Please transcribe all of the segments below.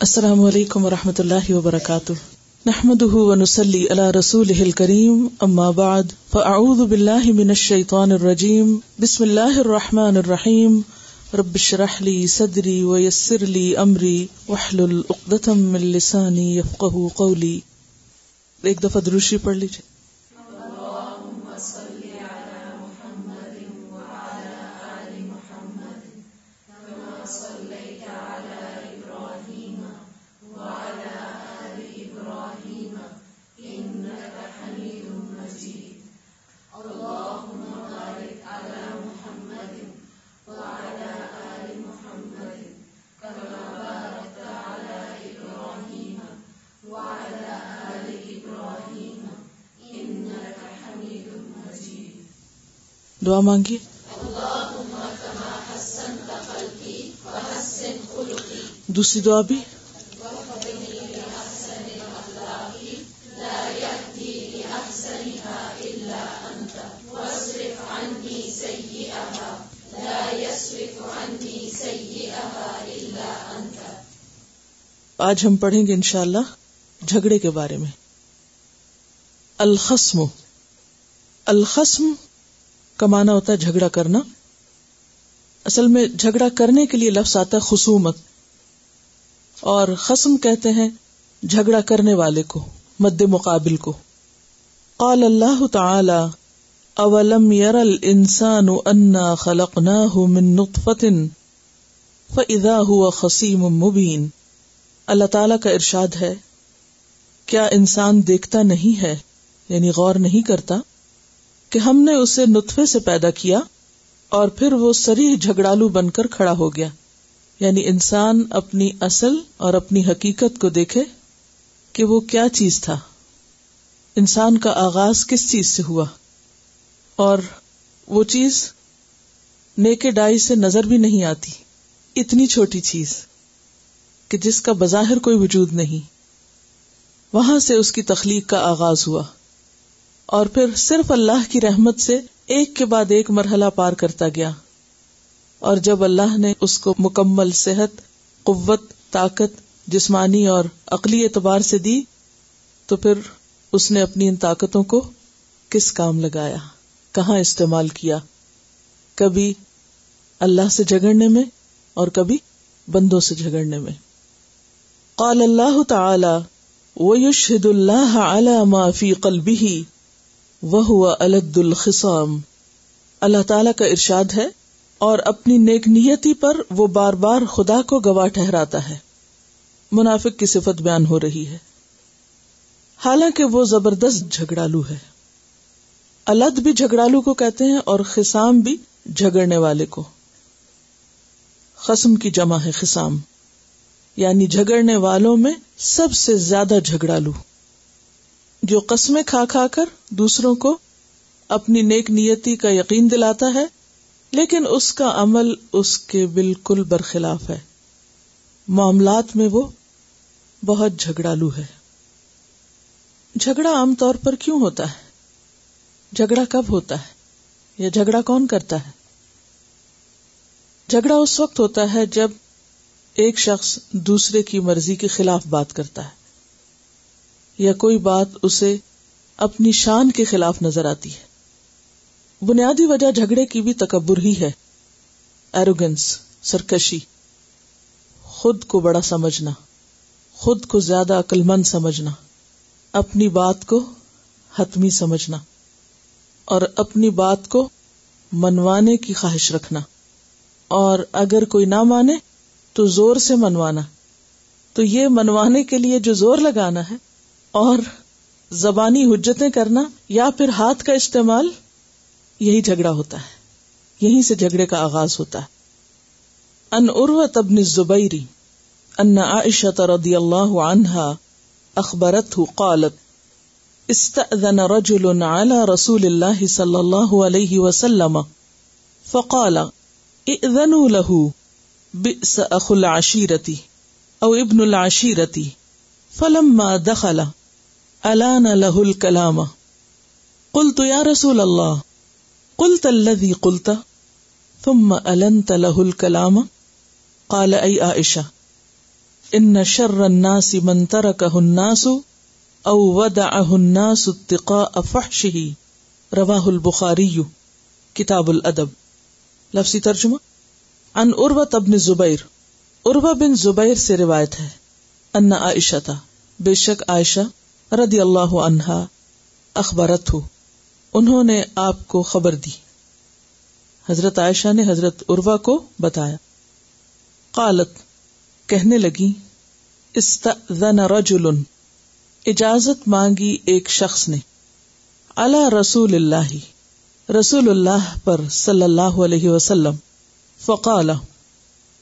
السلام علیکم و رحمۃ اللہ وبرکاتہ۔ نحمد ونسلی علی رسول کریم اما بعد، فاعوذ باللہ من الشیطان الرجیم، بسم اللہ الرحمن الرحیم۔ رب شرح لی صدری ویسر لی امری وحلل اقدتم من لسانی یفقہ قولی۔ ایک دفعہ دروشی پڑھ لیجیے دعا مانگیے دوسری دعا بھی؟ آج ہم پڑھیں گے انشاءاللہ جھگڑے کے بارے میں۔ الخسم الخسم کا مانا ہوتا ہے جھگڑا کرنا۔ اصل میں جھگڑا کرنے کے لیے لفظ آتا ہے خصومت۔ اور خسم کہتے ہیں جھگڑا کرنے والے کو، مد مقابل کو۔ قال اللہ تعالی، اولم یر الانسان انا خلقناه من نطفة فاذا هو خصیم مبین۔ اللہ تعالی کا ارشاد ہے، کیا انسان دیکھتا نہیں ہے یعنی غور نہیں کرتا؟ کہ ہم نے اسے نطفے سے پیدا کیا اور پھر وہ سری جھگڑالو بن کر کھڑا ہو گیا۔ یعنی انسان اپنی اصل اور اپنی حقیقت کو دیکھے کہ وہ کیا چیز تھا۔ انسان کا آغاز کس چیز سے ہوا؟ اور وہ چیز نیکے ڈائی سے نظر بھی نہیں آتی۔ اتنی چھوٹی چیز کہ جس کا بظاہر کوئی وجود نہیں۔ وہاں سے اس کی تخلیق کا آغاز ہوا۔ اور پھر صرف اللہ کی رحمت سے ایک کے بعد ایک مرحلہ پار کرتا گیا۔ اور جب اللہ نے اس کو مکمل صحت، قوت، طاقت، جسمانی اور عقلی اعتبار سے دی، تو پھر اس نے اپنی ان طاقتوں کو کس کام لگایا؟ کہاں استعمال کیا؟ کبھی اللہ سے جھگڑنے میں اور کبھی بندوں سے جھگڑنے میں۔ قال اللہ تعالی ويشهد الله على ما في قلبه وہ الد الخسام اللہ تعالی کا ارشاد ہے اور اپنی نیک نیتی پر وہ بار بار خدا کو گواہ ٹھہراتا ہے۔ منافق کی صفت بیان ہو رہی ہے۔ حالانکہ وہ زبردست جھگڑالو ہے۔ الد بھی جھگڑالو کو کہتے ہیں اور خسام بھی جھگڑنے والے کو۔ خسم کی جمع ہے خسام یعنی جھگڑنے والوں میں سب سے زیادہ جھگڑالو۔ جو قسمیں کھا کھا کر دوسروں کو اپنی نیک نیتی کا یقین دلاتا ہے، لیکن اس کا عمل اس کے بالکل برخلاف ہے۔ معاملات میں وہ بہت جھگڑالو ہے۔ جھگڑا عام طور پر کیوں ہوتا ہے؟ جھگڑا کب ہوتا ہے؟ یا جھگڑا کون کرتا ہے؟ جھگڑا اس وقت ہوتا ہے جب ایک شخص دوسرے کی مرضی کے خلاف بات کرتا ہے۔ یا کوئی بات اسے اپنی شان کے خلاف نظر آتی ہے۔ بنیادی وجہ جھگڑے کی بھی تکبر ہی ہے۔ ایروگنس سرکشی۔ خود کو بڑا سمجھنا۔ خود کو زیادہ عقل مند سمجھنا۔ اپنی بات کو حتمی سمجھنا۔ اور اپنی بات کو منوانے کی خواہش رکھنا۔ اور اگر کوئی نہ مانے تو زور سے منوانا۔ تو یہ منوانے کے لیے جو زور لگانا ہے اور زبانی حجتیں کرنا یا پھر ہاتھ کا استعمال، یہی جھگڑا ہوتا ہے۔ یہیں سے جھگڑے کا آغاز ہوتا ہے۔ ان اروت ابن زبیری ان عائشہ رضی اللہ عنہا اخبرت قالت، استأذن رجل على رسول الله صلى الله عليه وسلم فقال ائذنوا له بئس اخو العشيرة او ابن العشيرة فلما دخل الان له الكلام؟ قلت يا رسول الله. قلت الذي قلت؟ ثم النت له الكلام؟ قال اي عائشه ان شر الناس من تركه الناس او ودعه الناس اتقاء فحشه. رواه البخاری کتاب الادب لفظی ترجمہ؟ ان عروت ابن زبیر عروا بن زبیر سے روایت ہے. ان عائشہ تھا بے شک عائشہ رضی اللہ عنہا اخبارت ہو انہوں نے آپ کو خبر دی۔ حضرت عائشہ نے حضرت عروا کو بتایا۔ قالت، کہنے لگی، استأذن رجل، اجازت مانگی ایک شخص نے۔ اللہ رسول اللہ رسول اللہ پر صلی اللہ علیہ وسلم۔ فقال،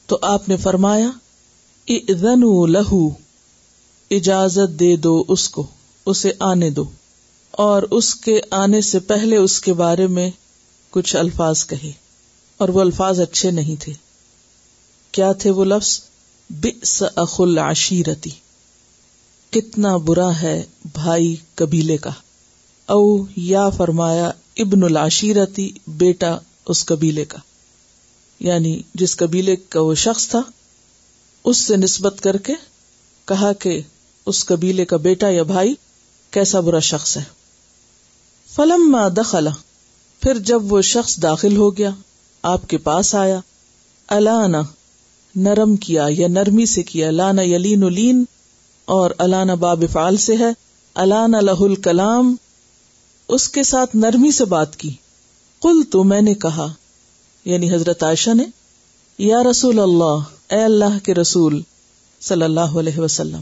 تو آپ نے فرمایا لہو اجازت دے دو اس کو۔ اسے آنے دو اور اس کے آنے سے پہلے اس کے بارے میں کچھ الفاظ کہے اور وہ الفاظ اچھے نہیں تھے۔ کیا تھے وہ لفظ؟ بئس اخ العشیرتی۔ کتنا برا ہے بھائی قبیلے کا۔ او یا فرمایا، ابن العشیرتی بیٹا اس قبیلے کا۔ یعنی جس قبیلے کا وہ شخص تھا، اس سے نسبت کر کے کہا کہ اس قبیلے کا بیٹا یا بھائی کیسا برا شخص ہے۔ فلم دخلا پھر جب وہ شخص داخل ہو گیا، آپ کے پاس آیا۔ الانا، نرم کیا یا نرمی سے کیا، لانا یلین لین، اور الانا باب فعال سے ہے۔ الانا لہ الکلام، اس کے ساتھ نرمی سے بات کی۔ کل تو میں نے کہا یعنی حضرت عائشہ نے، یا رسول اللہ، اے اللہ کے رسول صلی اللہ علیہ وسلم۔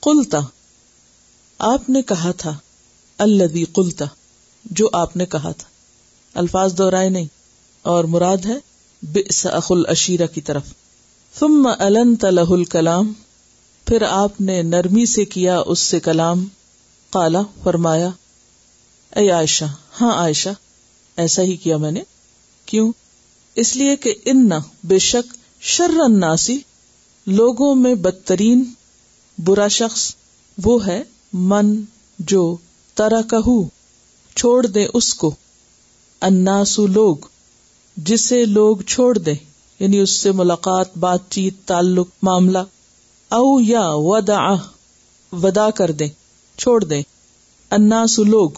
قلتا آپ نے کہا تھا اللہ قلتا جو آپ نے کہا تھا۔ الفاظ دہرائے نہیں، اور مراد ہے، بئس اخ العشیرہ کی طرف۔ ثم النت له الکلام، پھر آپ نے نرمی سے کیا اس سے کلام۔ قالا، فرمایا، اے عائشہ ہاں عائشہ، ایسا ہی کیا میں نے۔ کیوں؟ اس لیے کہ ان بے شک شر الناسی لوگوں میں بدترین، برا شخص وہ ہے من جو ترا کہ چھوڑ دے اس کو۔ اناسو لوگ، جسے لوگ چھوڑ دے یعنی اس سے ملاقات، بات چیت، تعلق، معاملہ۔ او یا ودا ودا کر دے، چھوڑ دے۔ اناسو لوگ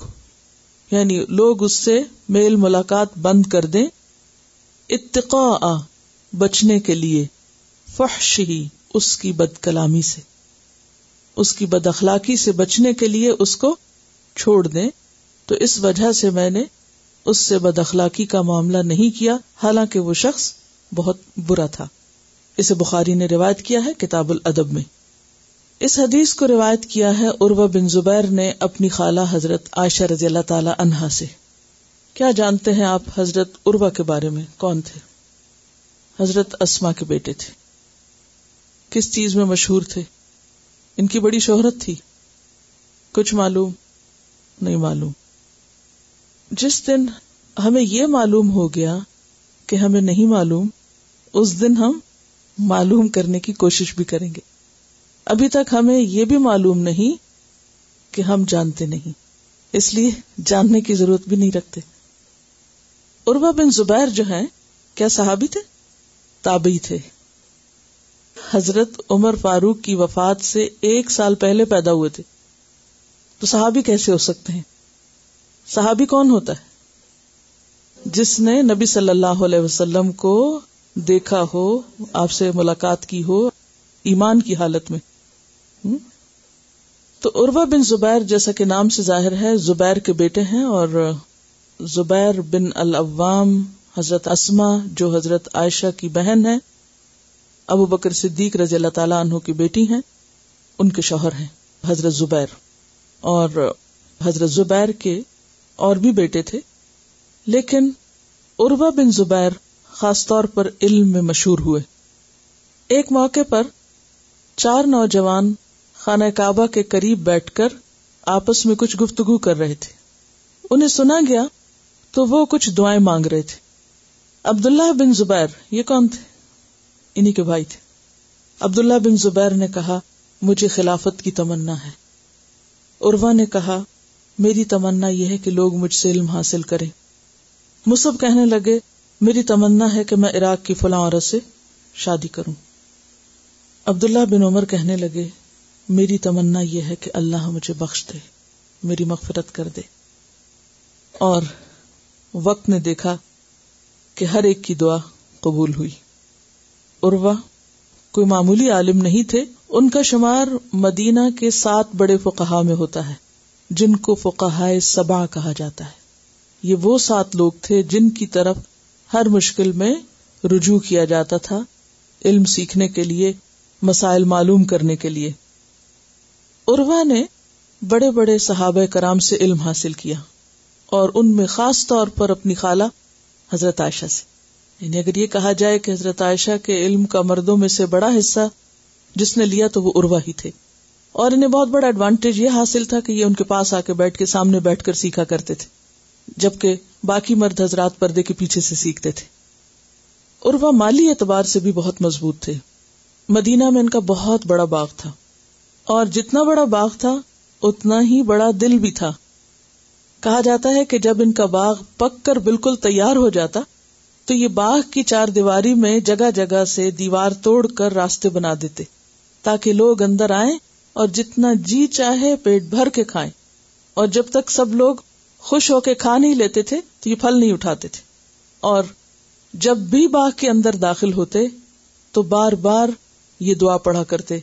یعنی لوگ اس سے میل ملاقات بند کر دیں۔ اتقاء، بچنے کے لیے فحش ہی اس کی بد کلامی سے۔ اس کی بد اخلاقی سے بچنے کے لیے اس کو چھوڑ دیں، تو اس وجہ سے میں نے اس سے بد اخلاقی کا معاملہ نہیں کیا، حالانکہ وہ شخص بہت برا تھا۔ اسے بخاری نے روایت کیا ہے کتاب الادب میں۔ اس حدیث کو روایت کیا ہے اروا بن زبیر نے اپنی خالہ حضرت عائشہ رضی اللہ تعالی عنہا سے۔ کیا جانتے ہیں آپ حضرت اروا کے بارے میں؟ کون تھے؟ حضرت اسما کے بیٹے تھے۔ کس چیز میں مشہور تھے؟ ان کی بڑی شہرت تھی۔ کچھ معلوم نہیں معلوم۔ جس دن ہمیں یہ معلوم ہو گیا کہ ہمیں نہیں معلوم، اس دن ہم معلوم کرنے کی کوشش بھی کریں گے۔ ابھی تک ہمیں یہ بھی معلوم نہیں کہ ہم جانتے نہیں۔ اس لیے جاننے کی ضرورت بھی نہیں رکھتے۔ اروا بن زبیر جو ہیں، کیا صحابی تھے؟ تابعی تھے۔ حضرت عمر فاروق کی وفات سے ایک سال پہلے پیدا ہوئے تھے۔ تو صحابی کیسے ہو سکتے ہیں؟ صحابی کون ہوتا ہے؟ جس نے نبی صلی اللہ علیہ وسلم کو دیکھا ہو، آپ سے ملاقات کی ہو ایمان کی حالت میں۔ تو اروا بن زبیر جیسا کہ نام سے ظاہر ہے، زبیر کے بیٹے ہیں اور زبیر بن العوام حضرت اسما جو حضرت عائشہ کی بہن ہے ابو بکر صدیق رضی اللہ تعالیٰ عنہ کی بیٹی ہیں، ان کے شوہر ہیں، حضرت زبیر۔ اور حضرت زبیر کے اور بھی بیٹے تھے، لیکن اروا بن زبیر خاص طور پر علم میں مشہور ہوئے۔ ایک موقع پر چار نوجوان خانہ کعبہ کے قریب بیٹھ کر آپس میں کچھ گفتگو کر رہے تھے۔ انہیں سنا گیا تو وہ کچھ دعائیں مانگ رہے تھے۔ عبداللہ بن زبیر، یہ کون تھے؟ انہی کے بھائی تھے۔ عبداللہ بن زبیر نے کہا، مجھے خلافت کی تمنا ہے۔ اروا نے کہا، میری تمنا یہ ہے کہ لوگ مجھ سے علم حاصل کریں۔ مصب کہنے لگے، میری تمنا ہے کہ میں عراق کی فلاں عورت سے شادی کروں۔ عبداللہ بن عمر کہنے لگے، میری تمنا یہ ہے کہ اللہ مجھے بخش دے، میری مغفرت کر دے۔ اور وقت نے دیکھا کہ ہر ایک کی دعا قبول ہوئی۔ اروا کوئی معمولی عالم نہیں تھے، ان کا شمار مدینہ کے سات بڑے فقہا میں ہوتا ہے، جن کو فقہ سبا کہا جاتا ہے۔ یہ وہ سات لوگ تھے جن کی طرف ہر مشکل میں رجوع کیا جاتا تھا علم سیکھنے کے لیے، مسائل معلوم کرنے کے لیے۔ اروا نے بڑے بڑے صحابہ کرام سے علم حاصل کیا اور ان میں خاص طور پر اپنی خالہ حضرت عائشہ سے۔ یعنی اگر یہ کہا جائے کہ حضرت عائشہ کے علم کا مردوں میں سے بڑا حصہ جس نے لیا تو وہ اروا ہی تھے۔ اور انہیں بہت بڑا ایڈوانٹیج یہ حاصل تھا کہ یہ ان کے پاس آ کے بیٹھ کے سامنے بیٹھ کر سیکھا کرتے تھے، جبکہ باقی مرد حضرات پردے کے پیچھے سے سیکھتے تھے۔ اروا مالی اعتبار سے بھی بہت مضبوط تھے۔ مدینہ میں ان کا بہت بڑا باغ تھا۔ اور جتنا بڑا باغ تھا، اتنا ہی بڑا دل بھی تھا۔ کہا جاتا ہے کہ جب ان کا باغ پک کر بالکل تیار ہو جاتا تو یہ باغ کی چار دیواری میں جگہ جگہ سے دیوار توڑ کر راستے بنا دیتے، تاکہ لوگ اندر آئیں اور جتنا جی چاہے پیٹ بھر کے کھائیں۔ اور جب تک سب لوگ خوش ہو کے کھا نہیں لیتے تھے، تو یہ پھل نہیں اٹھاتے تھے۔ اور جب بھی باغ کے اندر داخل ہوتے، تو بار بار یہ دعا پڑھا کرتے،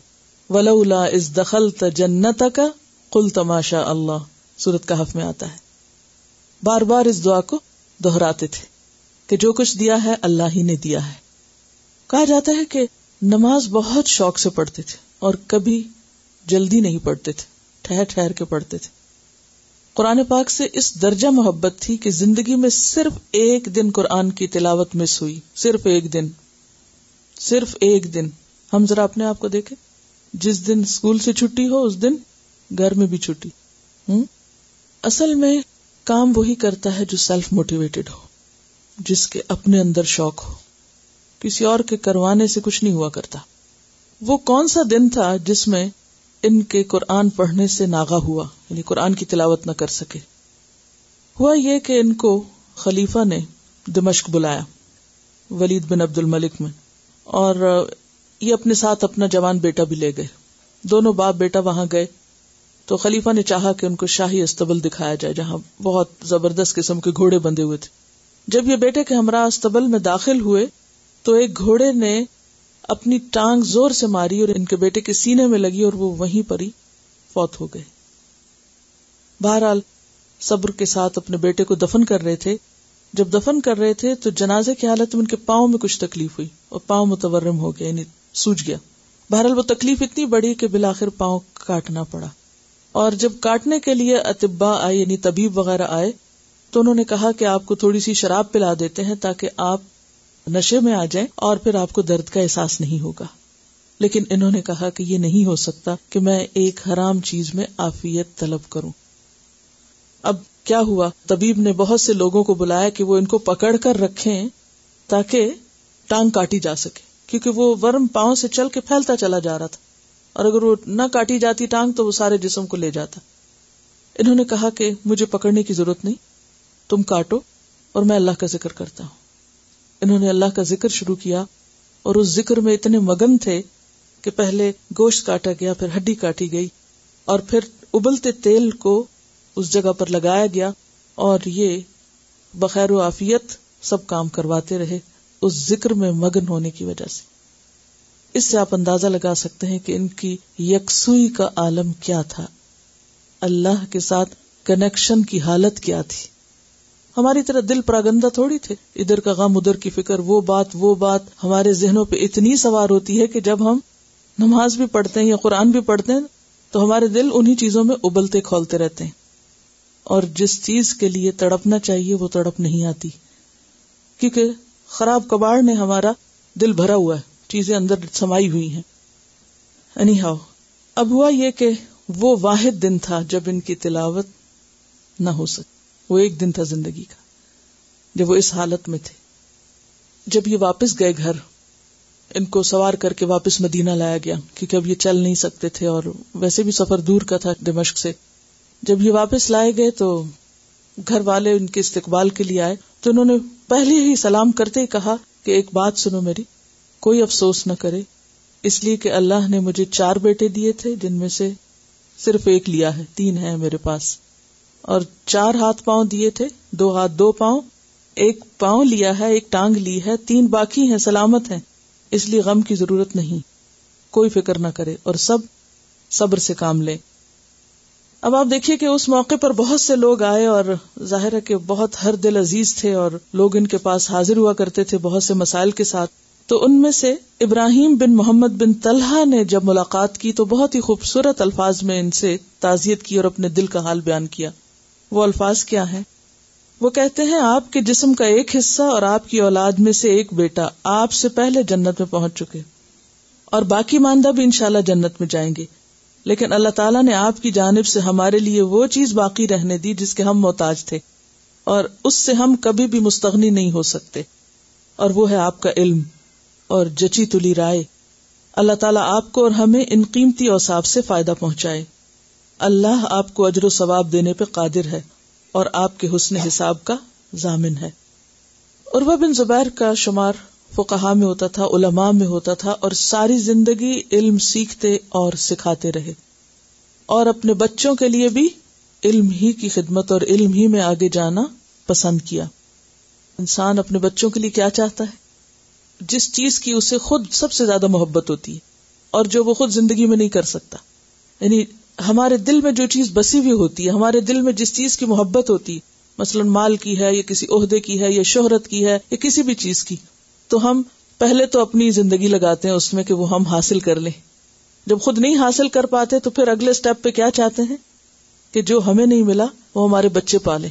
ولولا اس دخل جنت کا کل تماشا اللہ سورت کا حف میں آتا ہے۔ بار بار اس دعا کو دہراتے تھے۔ کہ جو کچھ دیا ہے اللہ ہی نے دیا ہے۔ کہا جاتا ہے کہ نماز بہت شوق سے پڑھتے تھے اور کبھی جلدی نہیں پڑھتے تھے، ٹھہر ٹھہر کے پڑھتے تھے۔ قرآن پاک سے اس درجہ محبت تھی کہ زندگی میں صرف ایک دن قرآن کی تلاوت مس ہوئی۔ صرف ایک دن۔ صرف ایک دن۔ ہم ذرا اپنے آپ کو دیکھیں۔ جس دن اسکول سے چھٹی ہو، اس دن گھر میں بھی چھٹی۔ ہوں؟ اصل میں کام وہی کرتا ہے جو سیلف موٹیویٹڈ ہو۔ جس کے اپنے اندر شوق ہو۔ کسی اور کے کروانے سے کچھ نہیں ہوا کرتا۔ وہ کون سا دن تھا جس میں ان کے قرآن پڑھنے سے ناغا ہوا یعنی قرآن کی تلاوت نہ کر سکے۔ ہوا یہ کہ ان کو خلیفہ نے دمشق بلایا، ولید بن عبد الملک میں، اور یہ اپنے ساتھ اپنا جوان بیٹا بھی لے گئے۔ دونوں باپ بیٹا وہاں گئے۔ تو خلیفہ نے چاہا کہ ان کو شاہی استبل دکھایا جائے، جہاں بہت زبردست قسم کے گھوڑے بندے ہوئے تھے۔ جب یہ بیٹے کے ہمراہ استبل میں داخل ہوئے تو ایک گھوڑے نے اپنی ٹانگ زور سے ماری اور ان کے بیٹے کے سینے میں لگی اور وہ وہیں پر ہی فوت ہو گئے۔ بہرحال صبر کے ساتھ اپنے بیٹے کو دفن کر رہے تھے۔ جب دفن کر رہے تھے تو جنازے کی حالت میں ان کے پاؤں میں کچھ تکلیف ہوئی اور پاؤں متورم ہو گیا یعنی سوج گیا۔ بہرحال وہ تکلیف اتنی بڑی کہ بالآخر پاؤں کاٹنا پڑا۔ اور جب کاٹنے کے لیے اتبا آئے یعنی طبیب وغیرہ آئے تو انہوں نے کہا کہ آپ کو تھوڑی سی شراب پلا دیتے ہیں تاکہ آپ نشے میں آ جائیں اور پھر آپ کو درد کا احساس نہیں ہوگا۔ لیکن انہوں نے کہا کہ یہ نہیں ہو سکتا کہ میں ایک حرام چیز میں آفیت طلب کروں۔ اب کیا ہوا؟ طبیب نے بہت سے لوگوں کو بلایا کہ وہ ان کو پکڑ کر رکھیں تاکہ ٹانگ کاٹی جا سکے، کیونکہ وہ ورم پاؤں سے چل کے پھیلتا چلا جا رہا تھا۔ اور اگر وہ نہ کاٹی جاتی ٹانگ تو وہ سارے جسم کو لے جاتا۔ انہوں نے کہا کہ مجھے پکڑنے کی ضرورت نہیں۔ تم کاٹو اور میں اللہ کا ذکر کرتا ہوں۔ انہوں نے اللہ کا ذکر شروع کیا اور اس ذکر میں اتنے مگن تھے کہ پہلے گوشت کاٹا گیا، پھر ہڈی کاٹی گئی اور پھر ابلتے تیل کو اس جگہ پر لگایا گیا اور یہ بخیر و آفیت سب کام کرواتے رہے اس ذکر میں مگن ہونے کی وجہ سے۔ اس سے آپ اندازہ لگا سکتے ہیں کہ ان کی یکسوئی کا عالم کیا تھا۔ اللہ کے ساتھ کنیکشن کی حالت کیا تھی۔ ہماری طرح دل پراگندہ تھوڑی تھے۔ ادھر کا غم، ادھر کی فکر، وہ بات وہ بات۔ ہمارے ذہنوں پہ اتنی سوار ہوتی ہے کہ جب ہم نماز بھی پڑھتے ہیں یا قرآن بھی پڑھتے ہیں، تو ہمارے دل انہی چیزوں میں ابلتے کھولتے رہتے ہیں۔ اور جس چیز کے لیے تڑپنا چاہیے، وہ تڑپ نہیں آتی۔ کیونکہ خراب کباڑ نے ہمارا دل بھرا ہوا ہے۔ چیزیں اندر سمائی ہوئی ہیں۔ اینی ہاؤ اب ہوا یہ کہ وہ واحد دن تھا جب ان کی تلاوت نہ ہو سکے وہ ایک دن تھا زندگی کا، جب وہ اس حالت میں تھے۔ جب یہ واپس گئے گھر، ان کو سوار کر کے واپس مدینہ لایا گیا، کیونکہ اب یہ چل نہیں سکتے تھے اور ویسے بھی سفر دور کا تھا دمشق سے۔ جب یہ واپس لائے گئے تو گھر والے ان کے استقبال کے لیے آئے۔ تو انہوں نے پہلے ہی سلام کرتے ہی کہا کہ ایک بات سنو میری، کوئی افسوس نہ کرے۔ اس لیے کہ اللہ نے مجھے چار بیٹے دیے تھے، جن میں سے صرف ایک لیا ہے، تین ہے میرے پاس۔ اور چار ہاتھ پاؤں دیے تھے، دو ہاتھ دو پاؤں، ایک پاؤں لیا ہے، ایک ٹانگ لی ہے، تین باقی ہیں، سلامت ہیں، اس لیے غم کی ضرورت نہیں۔ کوئی فکر نہ کرے اور سب صبر سے کام لے۔ اب آپ دیکھیے کہ اس موقع پر بہت سے لوگ آئے اور ظاہر ہے کہ بہت ہر دل عزیز تھے اور لوگ ان کے پاس حاضر ہوا کرتے تھے بہت سے مسائل کے ساتھ۔ تو ان میں سے ابراہیم بن محمد بن طلحہ نے جب ملاقات کی تو بہت ہی خوبصورت الفاظ میں ان سے تعزیت کی اور اپنے دل کا حال بیان کیا۔ وہ الفاظ کیا ہے وہ کہتے ہیں، آپ کے جسم کا ایک حصہ اور آپ کی اولاد میں سے ایک بیٹا آپ سے پہلے جنت میں پہنچ چکے۔ اور باقی ماندہ بھی انشاءاللہ جنت میں جائیں گے۔ لیکن اللہ تعالیٰ نے آپ کی جانب سے ہمارے لیے وہ چیز باقی رہنے دی جس کے ہم محتاج تھے۔ اور اس سے ہم کبھی بھی مستغنی نہیں ہو سکتے۔ اور وہ ہے آپ کا علم اور جچی تلی رائے۔ اللہ تعالیٰ آپ کو اور ہمیں ان قیمتی اوساف سے فائدہ پہنچائے۔ اللہ آپ کو اجر و ثواب دینے پہ قادر ہے اور آپ کے حسن حساب کا ضامن ہے۔ عروا بن زبیر کا شمار فقہا میں ہوتا تھا، علماء میں ہوتا تھا اور ساری زندگی علم سیکھتے اور سکھاتے رہے۔ اور اپنے بچوں کے لیے بھی علم ہی کی خدمت اور علم ہی میں آگے جانا پسند کیا۔ انسان اپنے بچوں کے لیے کیا چاہتا ہے؟ جس چیز کی اسے خود سب سے زیادہ محبت ہوتی ہے اور جو وہ خود زندگی میں نہیں کر سکتا۔ یعنی ہمارے دل میں جو چیز بسی ہوئی ہوتی ہے، ہمارے دل میں جس چیز کی محبت ہوتی، مثلاً مال کی ہے، یا کسی عہدے کی ہے، یا شہرت کی ہے، یا کسی بھی چیز کی، تو ہم پہلے تو اپنی زندگی لگاتے ہیں اس میں کہ وہ ہم حاصل کر لیں۔ جب خود نہیں حاصل کر پاتے تو پھر اگلے اسٹیپ پہ کیا چاہتے ہیں؟ کہ جو ہمیں نہیں ملا، وہ ہمارے بچے پالے۔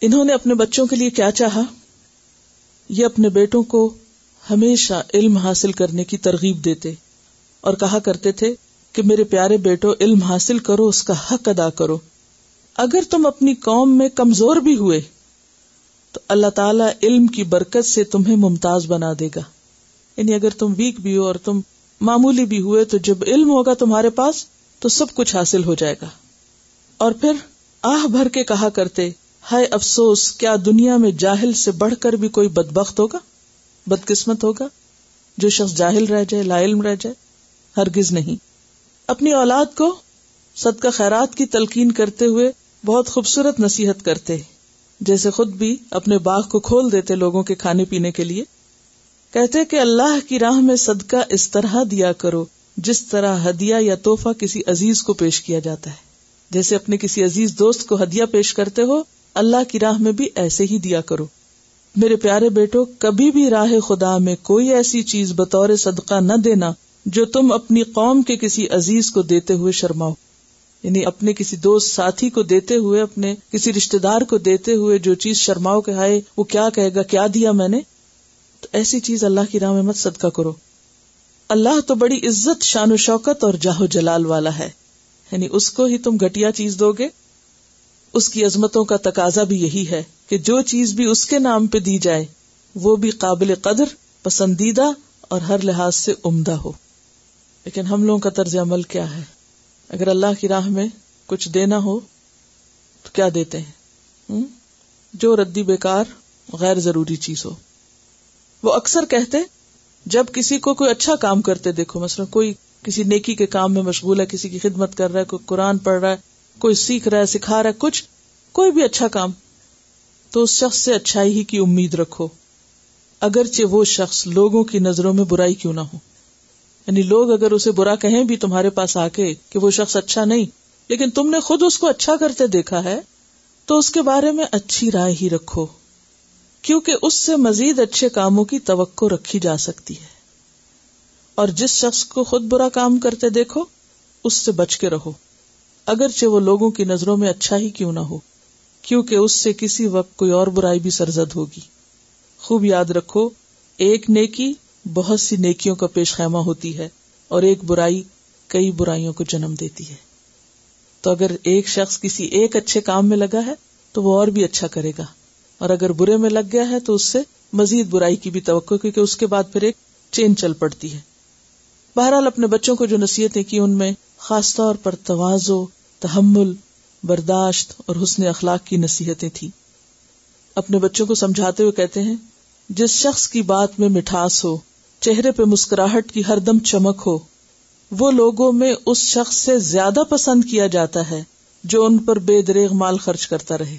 انہوں نے اپنے بچوں کے لیے کیا چاہا؟ یہ اپنے بیٹوں کو ہمیشہ علم حاصل کرنے کی ترغیب دیتے اور کہا کرتے تھے کہ میرے پیارے بیٹو، علم حاصل کرو، اس کا حق ادا کرو۔ اگر تم اپنی قوم میں کمزور بھی ہوئے، تو اللہ تعالیٰ علم کی برکت سے تمہیں ممتاز بنا دے گا۔ یعنی اگر تم ویک بھی ہو اور تم معمولی بھی ہوئے، تو جب علم ہوگا تمہارے پاس، تو سب کچھ حاصل ہو جائے گا۔ اور پھر آہ بھر کے کہا کرتے، ہائے افسوس، کیا دنیا میں جاہل سے بڑھ کر بھی کوئی بدبخت ہوگا؟ بدقسمت ہوگا؟ جو شخص جاہل رہ جائے، لا علم رہ جائے، ہرگز نہیں۔ اپنی اولاد کو صدقہ خیرات کی تلقین کرتے ہوئے بہت خوبصورت نصیحت کرتے، جیسے خود بھی اپنے باغ کو کھول دیتے لوگوں کے کھانے پینے کے لیے۔ کہتے کہ اللہ کی راہ میں صدقہ اس طرح دیا کرو جس طرح ہدیہ یا توحفہ کسی عزیز کو پیش کیا جاتا ہے۔ جیسے اپنے کسی عزیز دوست کو ہدیہ پیش کرتے ہو، اللہ کی راہ میں بھی ایسے ہی دیا کرو۔ میرے پیارے بیٹو، کبھی بھی راہ خدا میں کوئی ایسی چیز بطور صدقہ نہ دینا جو تم اپنی قوم کے کسی عزیز کو دیتے ہوئے شرماؤ۔ یعنی اپنے کسی دوست ساتھی کو دیتے ہوئے، اپنے کسی رشتے دار کو دیتے ہوئے جو چیز شرماؤ کہ ہائے، وہ کیا کہے گا، کیا دیا میں نے؟ تو ایسی چیز اللہ کی راہ میں مت صدقہ کرو۔ اللہ تو بڑی عزت، شان و شوکت اور جاہو جلال والا ہے۔ یعنی اس کو ہی تم گٹیا چیز دو گے۔ اس کی عظمتوں کا تقاضا بھی یہی ہے کہ جو چیز بھی اس کے نام پہ دی جائے، وہ بھی قابل قدر، پسندیدہ اور ہر لحاظ سے عمدہ ہو۔ لیکن ہم لوگوں کا طرز عمل کیا ہے؟ اگر اللہ کی راہ میں کچھ دینا ہو، تو کیا دیتے ہیں؟ جو ردی بیکار، غیر ضروری چیز ہو۔ وہ اکثر کہتے، جب کسی کو کوئی اچھا کام کرتے دیکھو، مثلا کوئی کسی نیکی کے کام میں مشغول ہے، کسی کی خدمت کر رہا ہے، کوئی قرآن پڑھ رہا ہے، کوئی سیکھ رہا ہے، سکھا رہا ہے، کچھ، کوئی بھی اچھا کام، تو اس شخص سے اچھائی ہی کی امید رکھو۔ اگرچہ وہ شخص لوگوں کی نظروں میں برائی کیوں نہ ہو۔ یعنی لوگ اگر اسے برا کہیں بھی تمہارے پاس آ کے کہ وہ شخص اچھا نہیں، لیکن تم نے خود اس کو اچھا کرتے دیکھا ہے، تو اس کے بارے میں اچھی رائے ہی رکھو، کیونکہ اس سے مزید اچھے کاموں کی توقع رکھی جا سکتی ہے۔ اور جس شخص کو خود برا کام کرتے دیکھو، اس سے بچ کے رہو۔ اگرچہ وہ لوگوں کی نظروں میں اچھا ہی کیوں نہ ہو، کیونکہ اس سے کسی وقت کوئی اور برائی بھی سرزد ہوگی۔ خوب یاد رکھو، ایک نیکی بہت سی نیکیوں کا پیش خیمہ ہوتی ہے اور ایک برائی کئی برائیوں کو جنم دیتی ہے۔ تو اگر ایک شخص کسی ایک اچھے کام میں لگا ہے، تو وہ اور بھی اچھا کرے گا۔ اور اگر برے میں لگ گیا ہے، تو اس سے مزید برائی کی بھی توقع، کیونکہ اس کے بعد پھر ایک چین چل پڑتی ہے۔ بہرحال اپنے بچوں کو جو نصیحتیں کی، ان میں خاص طور پر توازو، تحمل، برداشت اور حسن اخلاق کی نصیحتیں تھی اپنے بچوں کو سمجھاتے ہوئے کہتے ہیں جس شخص کی بات میں مٹھاس ہو، چہرے پہ مسکراہٹ کی ہر دم چمک ہو، وہ لوگوں میں اس شخص سے زیادہ پسند کیا جاتا ہے جو ان پر بے دریغ مال خرچ کرتا رہے۔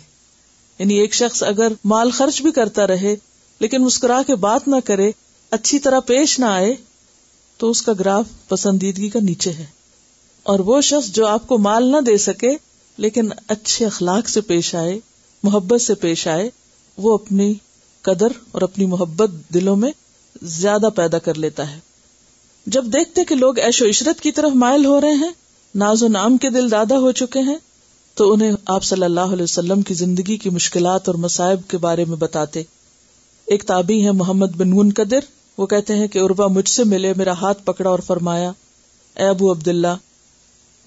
یعنی ایک شخص اگر مال خرچ بھی کرتا رہے، لیکن مسکرا کے بات نہ کرے، اچھی طرح پیش نہ آئے، تو اس کا گراف پسندیدگی کا نیچے ہے۔ اور وہ شخص جو آپ کو مال نہ دے سکے، لیکن اچھے اخلاق سے پیش آئے، محبت سے پیش آئے، وہ اپنی قدر اور اپنی محبت دلوں میں زیادہ پیدا کر لیتا ہے۔ جب دیکھتے کہ لوگ ایش و عشرت کی طرف مائل ہو رہے ہیں، ناز و نام کے دل دادا ہو چکے ہیں، تو انہیں آپ صلی اللہ علیہ وسلم کی زندگی کی مشکلات اور مسائب کے بارے میں بتاتے۔ ایک تابی ہے محمد بن منقدر، وہ کہتے ہیں کہ اربا مجھ سے ملے، میرا ہاتھ پکڑا اور فرمایا، اے ابو عبداللہ،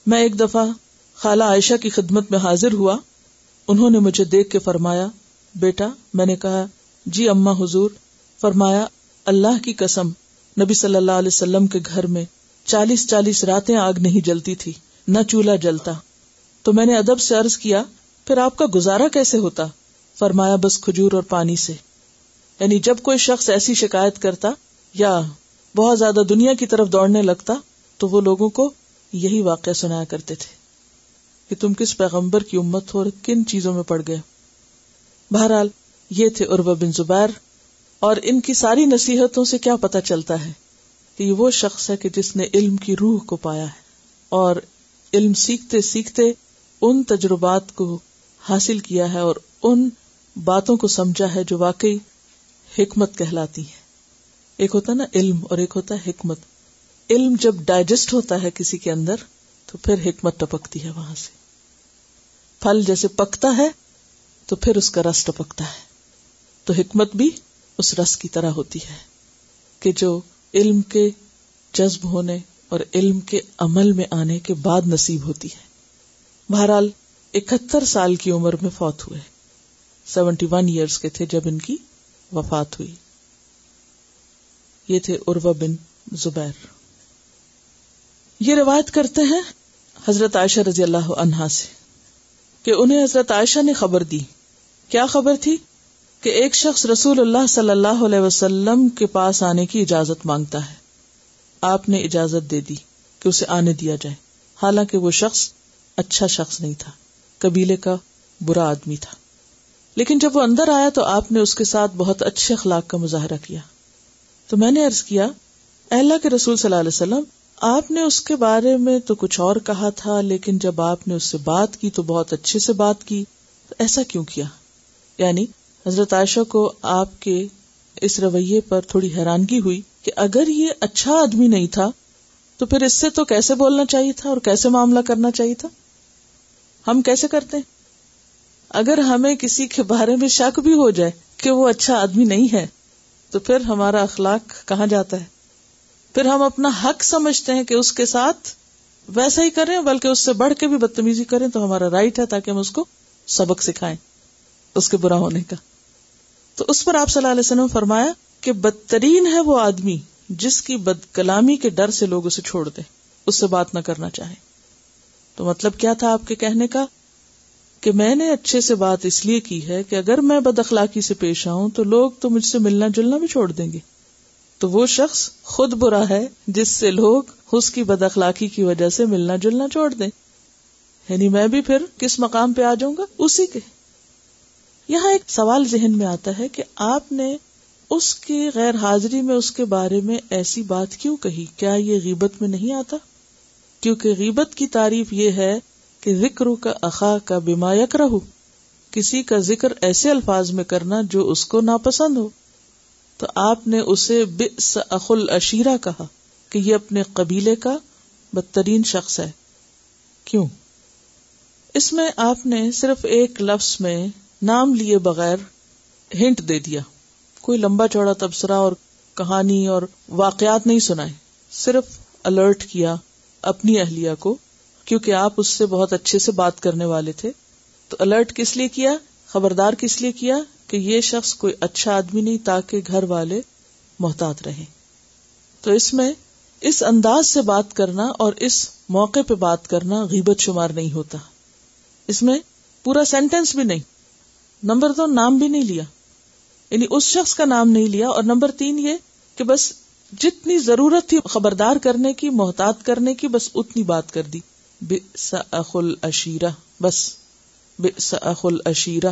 میں ایک دفعہ خالہ عائشہ کی خدمت میں حاضر ہوا، انہوں نے مجھے دیکھ کے فرمایا، بیٹا، میں نے کہا جی اما حضور، فرمایا، اللہ کی قسم، نبی صلی اللہ علیہ وسلم کے گھر میں چالیس چالیس راتیں آگ نہیں جلتی تھی، نہ چولہا جلتا۔ تو میں نے ادب سے عرض کیا، پھر آپ کا گزارا کیسے ہوتا؟ فرمایا، بس کھجور اور پانی سے۔ یعنی جب کوئی شخص ایسی شکایت کرتا، یا بہت زیادہ دنیا کی طرف دوڑنے لگتا، تو وہ لوگوں کو یہی واقعہ سنایا کرتے تھے کہ تم کس پیغمبر کی امت ہو اور کن چیزوں میں پڑ گئے۔ بہرحال یہ تھے ارب بن زبیر اور ان کی ساری نصیحتوں سے کیا پتا چلتا ہے کہ یہ وہ شخص ہے کہ جس نے علم کی روح کو پایا ہے اور علم سیکھتے سیکھتے ان تجربات کو حاصل کیا ہے اور ان باتوں کو سمجھا ہے جو واقعی حکمت کہلاتی ہے ایک ہوتا نا علم اور ایک ہوتا ہے حکمت۔ علم جب ڈائجسٹ ہوتا ہے کسی کے اندر تو پھر حکمت ٹپکتی ہے وہاں سے۔ پھل جیسے پکتا ہے تو پھر اس کا رس ٹپکتا ہے۔ تو حکمت بھی اس رس کی طرح ہوتی ہے کہ جو علم کے جذب ہونے اور علم کے عمل میں آنے کے بعد نصیب ہوتی ہے۔ بہرحال، اکہتر سال کی عمر میں فوت ہوئے۔ سیونٹی ون ایئرس کے تھے جب ان کی وفات ہوئی۔ یہ تھے اروا بن زبیر۔ یہ روایت کرتے ہیں حضرت عائشہ رضی اللہ عنہا سے کہ انہیں حضرت عائشہ نے خبر دی۔ کیا خبر تھی؟ کہ ایک شخص رسول اللہ صلی اللہ علیہ وسلم کے پاس آنے کی اجازت مانگتا ہے۔ آپ نے اجازت دے دی کہ اسے آنے دیا جائے۔ حالانکہ وہ شخص اچھا شخص نہیں تھا۔ قبیلے کا برا آدمی تھا۔ لیکن جب وہ اندر آیا تو آپ نے اس کے ساتھ بہت اچھے اخلاق کا مظاہرہ کیا۔ تو میں نے ارض کیا اللہ کے رسول صلی اللہ علیہ وسلم، آپ نے اس کے بارے میں تو کچھ اور کہا تھا، لیکن جب آپ نے اس سے بات کی تو بہت اچھے سے بات کی ایسا کیوں کیا؟ یعنی حضرت عائشہ کو آپ کے اس رویے پر تھوڑی حیرانگی ہوئی کہ اگر یہ اچھا آدمی نہیں تھا، تو پھر اس سے تو کیسے بولنا چاہیے تھا اور کیسے معاملہ کرنا چاہیے تھا؟ ہم کیسے کرتے ہیں؟ اگر ہمیں کسی کے بارے میں شک بھی ہو جائے کہ وہ اچھا آدمی نہیں ہے، تو پھر ہمارا اخلاق کہاں جاتا ہے؟ پھر ہم اپنا حق سمجھتے ہیں کہ اس کے ساتھ ویسا ہی کریں، بلکہ اس سے بڑھ کے بھی بدتمیزی کریں تو ہمارا رائٹ ہے تاکہ ہم اس کو سبق سکھائیں، اس کے برا ہونے کا۔ تو اس پر آپ صلی اللہ علیہ وسلم فرمایا کہ بدترین ہے وہ آدمی جس کی بد کلامی کے ڈر سے لوگ اسے چھوڑ دیں، اس سے بات نہ کرنا چاہیں۔ تو مطلب کیا تھا آپ کے کہنے کا؟ کہ میں نے اچھے سے بات اس لیے کی ہے کہ اگر میں بد اخلاقی سے پیش آؤں تو لوگ تو مجھ سے ملنا جلنا بھی چھوڑ دیں گے۔ تو وہ شخص خود برا ہے جس سے لوگ اس کی بد اخلاقی کی وجہ سے ملنا جلنا چھوڑ دیں۔ یعنی میں بھی پھر کس مقام پہ آ جاؤں گا؟ اسی کے۔ یہاں ایک سوال ذہن میں آتا ہے کہ آپ نے اس کی غیر حاضری میں اس کے بارے میں ایسی بات کیوں کہی؟ کیا یہ غیبت میں نہیں آتا؟ کیونکہ غیبت کی تعریف یہ ہے کہ ذکر کا اخا کا بیما یک کسی کا ذکر ایسے الفاظ میں کرنا جو اس کو ناپسند ہو۔ تو آپ نے اسے بس اخل اشیرا کہا کہ یہ اپنے قبیلے کا بدترین شخص ہے۔ کیوں؟ اس میں آپ نے صرف ایک لفظ میں نام لیے بغیر ہنٹ دے دیا۔ کوئی لمبا چوڑا تبصرہ اور کہانی اور واقعات نہیں سنائے۔ صرف الرٹ کیا اپنی اہلیہ کو، کیونکہ آپ اس سے بہت اچھے سے بات کرنے والے تھے۔ تو الرٹ کس لیے کیا؟ خبردار کس لیے کیا کہ یہ شخص کوئی اچھا آدمی نہیں تاکہ گھر والے محتاط رہے تو اس میں اس انداز سے بات کرنا اور اس موقع پہ بات کرنا غیبت شمار نہیں ہوتا۔ اس میں پورا سینٹینس بھی نہیں۔ نمبر دو، نام بھی نہیں لیا۔ یعنی اس شخص کا نام نہیں لیا۔ اور نمبر تین یہ کہ بس جتنی ضرورت تھی خبردار کرنے کی، محتاط کرنے کی، بس اتنی بات کر دی۔ بے سخل اشیرہ بس بے سخل اشیرہ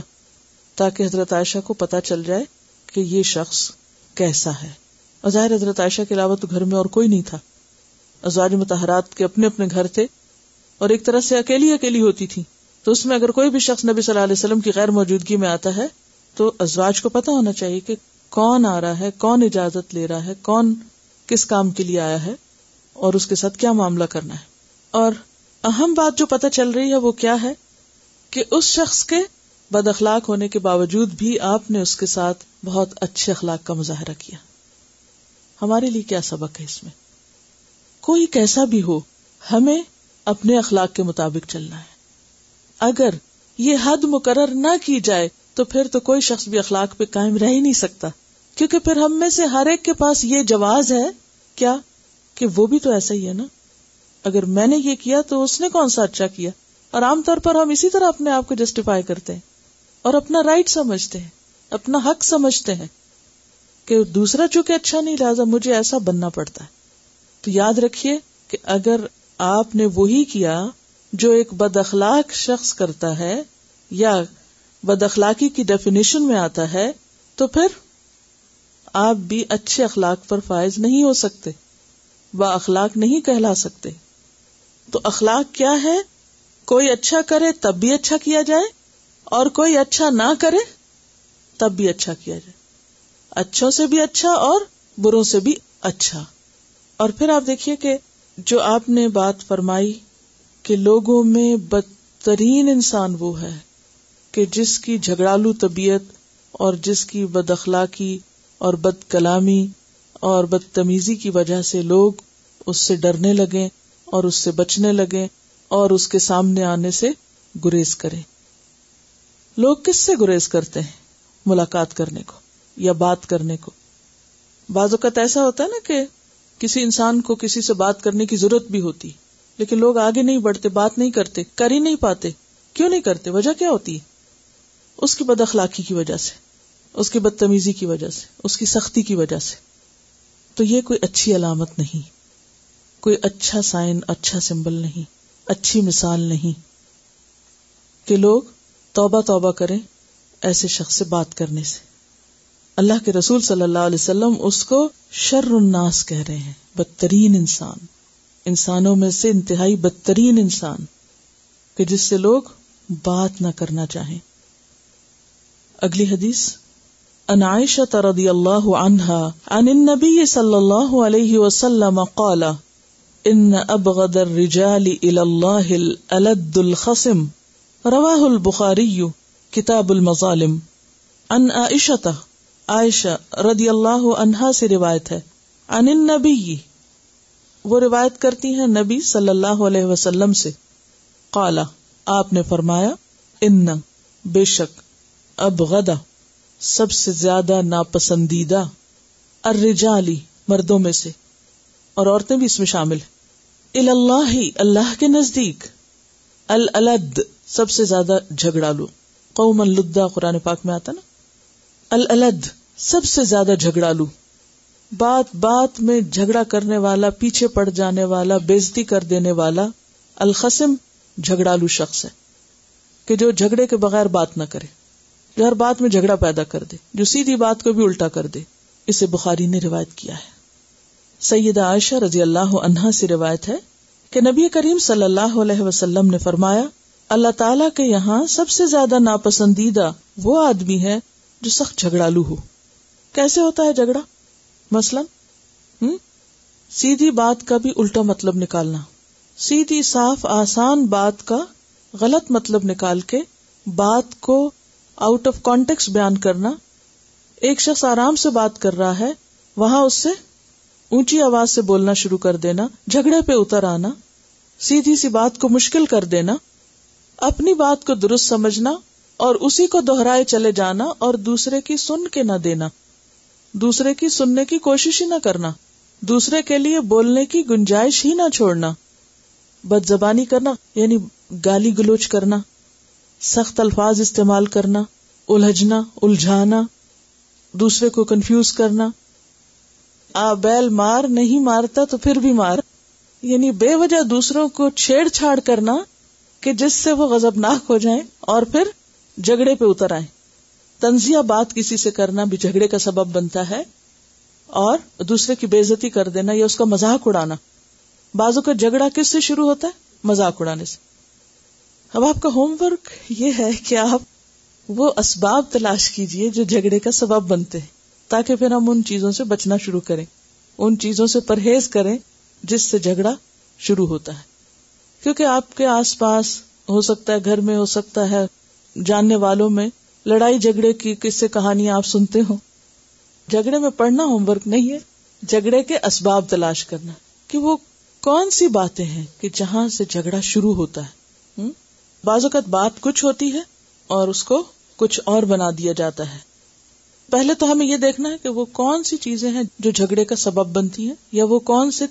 تاکہ حضرت عائشہ کو پتا چل جائے کہ یہ شخص کیسا ہے۔ اور ظاہر حضرت عائشہ کے علاوہ تو گھر میں اور کوئی نہیں تھا۔ ازواج متحرات کے اپنے اپنے گھر تھے۔ اور ایک طرح سے اکیلی اکیلی ہوتی تھی۔ تو اس میں اگر کوئی بھی شخص نبی صلی اللہ علیہ وسلم کی غیر موجودگی میں آتا ہے، تو ازواج کو پتا ہونا چاہیے کہ کون آ رہا ہے، کون اجازت لے رہا ہے، کون کس کام کے لیے آیا ہے اور اس کے ساتھ کیا معاملہ کرنا ہے۔ اور اہم بات جو پتہ چل رہی ہے وہ کیا ہے کہ اس شخص کے بد اخلاق ہونے کے باوجود بھی آپ نے اس کے ساتھ بہت اچھے اخلاق کا مظاہرہ کیا۔ ہمارے لیے کیا سبق ہے اس میں؟ کوئی کیسا بھی ہو، ہمیں اپنے اخلاق کے مطابق چلنا ہے۔ اگر یہ حد مقرر نہ کی جائے تو پھر تو کوئی شخص بھی اخلاق پہ قائم رہ ہی نہیں سکتا۔ کیونکہ پھر ہم میں سے ہر ایک کے پاس یہ جواز ہے، کیا؟ کہ وہ بھی تو ایسا ہی ہے نا۔ اگر میں نے یہ کیا تو اس نے کون سا اچھا کیا؟ اور عام طور پر ہم اسی طرح اپنے آپ کو جسٹیفائی کرتے ہیں اور اپنا رائٹ سمجھتے ہیں، اپنا حق سمجھتے ہیں کہ دوسرا چونکہ اچھا نہیں لہٰذا مجھے ایسا بننا پڑتا ہے۔ تو یاد رکھیے کہ اگر آپ نے وہی کیا جو ایک بد اخلاق شخص کرتا ہے یا بد اخلاقی کی ڈیفینیشن میں آتا ہے، تو پھر آپ بھی اچھے اخلاق پر فائز نہیں ہو سکتے، با اخلاق نہیں کہلا سکتے۔ تو اخلاق کیا ہے؟ کوئی اچھا کرے تب بھی اچھا کیا جائے، اور کوئی اچھا نہ کرے تب بھی اچھا کیا جائے۔ اچھوں سے بھی اچھا اور بروں سے بھی اچھا۔ اور پھر آپ دیکھیے کہ جو آپ نے بات فرمائی کہ لوگوں میں بدترین انسان وہ ہے کہ جس کی جھگڑالو طبیعت اور جس کی بد اخلاقی اور بد کلامی اور بدتمیزی کی وجہ سے لوگ اس سے ڈرنے لگے اور اس سے بچنے لگے اور اس کے سامنے آنے سے گریز کرے لوگ کس سے گریز کرتے ہیں؟ ملاقات کرنے کو یا بات کرنے کو؟ بعض اوقات ایسا ہوتا ہے نا کہ کسی انسان کو کسی سے بات کرنے کی ضرورت بھی ہوتی۔ لیکن لوگ آگے نہیں بڑھتے، بات نہیں کرتے، کر ہی نہیں پاتے۔ کیوں نہیں کرتے؟ وجہ کیا ہوتی ہے؟ اس کی بد اخلاقی کی وجہ سے، اس کی بدتمیزی کی وجہ سے، اس کی سختی کی وجہ سے۔ تو یہ کوئی اچھی علامت نہیں، کوئی اچھا سائن اچھا سمبل نہیں، اچھی مثال نہیں کہ لوگ توبہ توبہ کریں ایسے شخص سے بات کرنے سے۔ اللہ کے رسول صلی اللہ علیہ وسلم اس کو شر الناس کہہ رہے ہیں، بدترین انسان۔ انسانوں میں سے انتہائی بدترین انسان کہ جس سے لوگ بات نہ کرنا چاہیں۔ اگلی حدیث، ان عائشة رضی اللہ عنها عن النبي صلی اللہ علیہ وسلم قال، ان ابغض الرجال الى الله الالد الخصم رواہ البخاری کتاب المظالم۔ ان عائشة عائشہ رضی اللہ عنہا سے روایت ہے، عن النبی وہ روایت کرتی ہیں نبی صلی اللہ علیہ وسلم سے۔ قالا، آپ نے فرمایا، ان، بے شک اب غدا سب سے زیادہ ناپسندیدہ، الرجالی، مردوں میں سے۔ اور عورتیں بھی اس میں شامل اللہ اللہ کے نزدیک۔ الد سب سے زیادہ جھگڑالو۔ قوم الدا قرآن پاک میں آتا نا۔ الد سب سے زیادہ جھگڑالو۔ بات بات میں جھگڑا کرنے والا، پیچھے پڑ جانے والا، بےزتی کر دینے والا الخصم جھگڑالو شخص ہے کہ جو جھگڑے کے بغیر بات نہ کرے، جو ہر بات میں جھگڑا پیدا کر دے، جو سیدھی بات کو بھی الٹا کر دے۔ اسے بخاری نے روایت کیا ہے۔ سیدہ عائشہ رضی اللہ عنہا سے روایت ہے کہ نبی کریم صلی اللہ علیہ وسلم نے فرمایا، اللہ تعالی کے یہاں سب سے زیادہ ناپسندیدہ وہ آدمی ہے جو سخت جھگڑالو ہو۔ کیسے ہوتا ہے جھگڑا؟ مثلاً سیدھی بات کا بھی الٹا مطلب نکالنا۔ سیدھی صاف آسان بات کا غلط مطلب نکال کے بات کو آؤٹ آف کانٹیکس بیان کرنا۔ ایک شخص آرام سے بات کر رہا ہے، وہاں اس سے اونچی آواز سے بولنا شروع کر دینا، جھگڑے پہ اتر آنا، سیدھی سی بات کو مشکل کر دینا، اپنی بات کو درست سمجھنا اور اسی کو دوہرائے چلے جانا اور دوسرے کی سن کے نہ دینا۔ دوسرے کی سننے کی کوشش ہی نہ کرنا۔ دوسرے کے لیے بولنے کی گنجائش ہی نہ چھوڑنا۔ بد زبانی کرنا یعنی گالی گلوچ کرنا۔ سخت الفاظ استعمال کرنا، الجھنا، الجھانا۔ دوسرے کو کنفیوز کرنا۔ آ، بیل مار، نہیں مارتا تو پھر بھی مار۔ یعنی بے وجہ دوسروں کو چھیڑ چھاڑ کرنا کہ جس سے وہ غزبناک ہو جائیں اور پھر جھگڑے پہ اتر آئے تنزیہ بات کسی سے کرنا بھی جھگڑے کا سبب بنتا ہے اور دوسرے کی بےزتی کر دینا یا اس کا مذاق اڑانا۔ بازو کا جھگڑا کس سے شروع ہوتا ہے؟ مذاق اڑانے سے۔ اب آپ کا ہوم ورک یہ ہے کہ آپ وہ اسباب تلاش کیجیے جو جھگڑے کا سبب بنتے ہیں، تاکہ پھر ہم ان چیزوں سے بچنا شروع کریں، ان چیزوں سے پرہیز کریں جس سے جھگڑا شروع ہوتا ہے۔ کیونکہ آپ کے آس پاس ہو سکتا ہے، گھر میں ہو سکتا ہے، جاننے والوں میں لڑائی جھگڑے کی کس سے کہانیاں آپ سنتے ہو جھگڑے میں پڑھنا ہوم ورک نہیں ہے، جھگڑے کے اسباب تلاش کرنا۔ کہ وہ کون سی باتیں ہیں کہ جہاں سے جھگڑا شروع ہوتا ہے؟ بعض اوقات بات کچھ ہوتی ہے اور اس کو کچھ اور بنا دیا جاتا ہے۔ پہلے تو ہمیں یہ دیکھنا ہے کہ وہ کون سی چیزیں ہیں جو جھگڑے کا سبب بنتی ہیں، یا وہ کون سے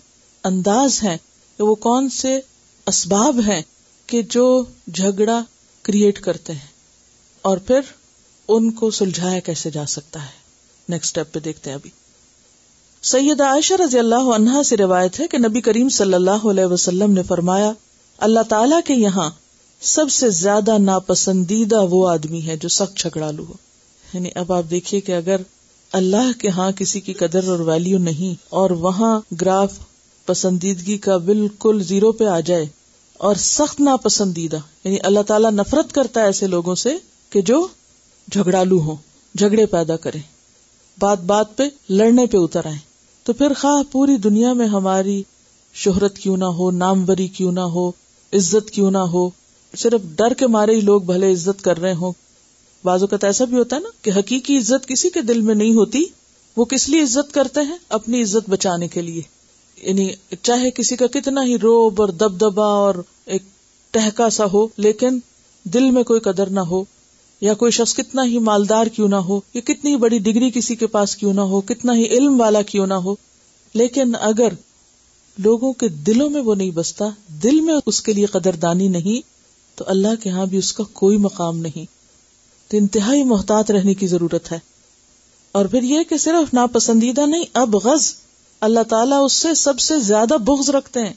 انداز ہیں، یا وہ کون سے اسباب ہیں کہ جو جھگڑا کریٹ کرتے ہیں۔ اور پھر ان کو سلجھایا کیسے جا سکتا ہے؟ نیکسٹ اسٹیپ پہ دیکھتے ہیں ابھی۔ سید عائشہ رضی اللہ عنہا سے روایت ہے کہ نبی کریم صلی اللہ علیہ وسلم نے فرمایا، اللہ تعالی کے یہاں سب سے زیادہ ناپسندیدہ وہ آدمی ہے جو سخت جھگڑالو ہو۔ یعنی اب آپ دیکھیے کہ اگر اللہ کے ہاں کسی کی قدر اور ویلیو نہیں اور وہاں گراف پسندیدگی کا بالکل زیرو پہ آ جائے اور سخت ناپسندیدہ یعنی اللہ تعالیٰ نفرت کرتا ہے ایسے لوگوں سے کہ جو جھگڑالو ہوں، جھگڑے پیدا کریں۔ بات بات پہ لڑنے پہ اتر آئے تو پھر خواہ پوری دنیا میں ہماری شہرت کیوں نہ ہو ناموری کیوں نہ ہو، عزت کیوں نہ ہو، صرف ڈر کے مارے ہی لوگ بھلے عزت کر رہے ہوں۔ بازو کا ایسا بھی ہوتا ہے نا کہ حقیقی عزت کسی کے دل میں نہیں ہوتی، وہ کس لیے عزت کرتے ہیں؟ اپنی عزت بچانے کے لیے۔ یعنی چاہے کسی کا کتنا ہی روب اور دب دبا اور ایک ٹہکا سا ہو، لیکن دل میں کوئی قدر نہ ہو۔ یا کوئی شخص کتنا ہی مالدار کیوں نہ ہو، یا کتنی بڑی ڈگری کسی کے پاس کیوں نہ ہو، کتنا ہی علم والا کیوں نہ ہو، لیکن اگر لوگوں کے دلوں میں وہ نہیں بستا، دل میں اس کے لیے قدر دانی نہیں، تو اللہ کے ہاں بھی اس کا کوئی مقام نہیں۔ تو انتہائی محتاط رہنے کی ضرورت ہے۔ اور پھر یہ کہ صرف ناپسندیدہ نہیں، اب غز اللہ تعالیٰ اس سے سب سے زیادہ بغض رکھتے ہیں،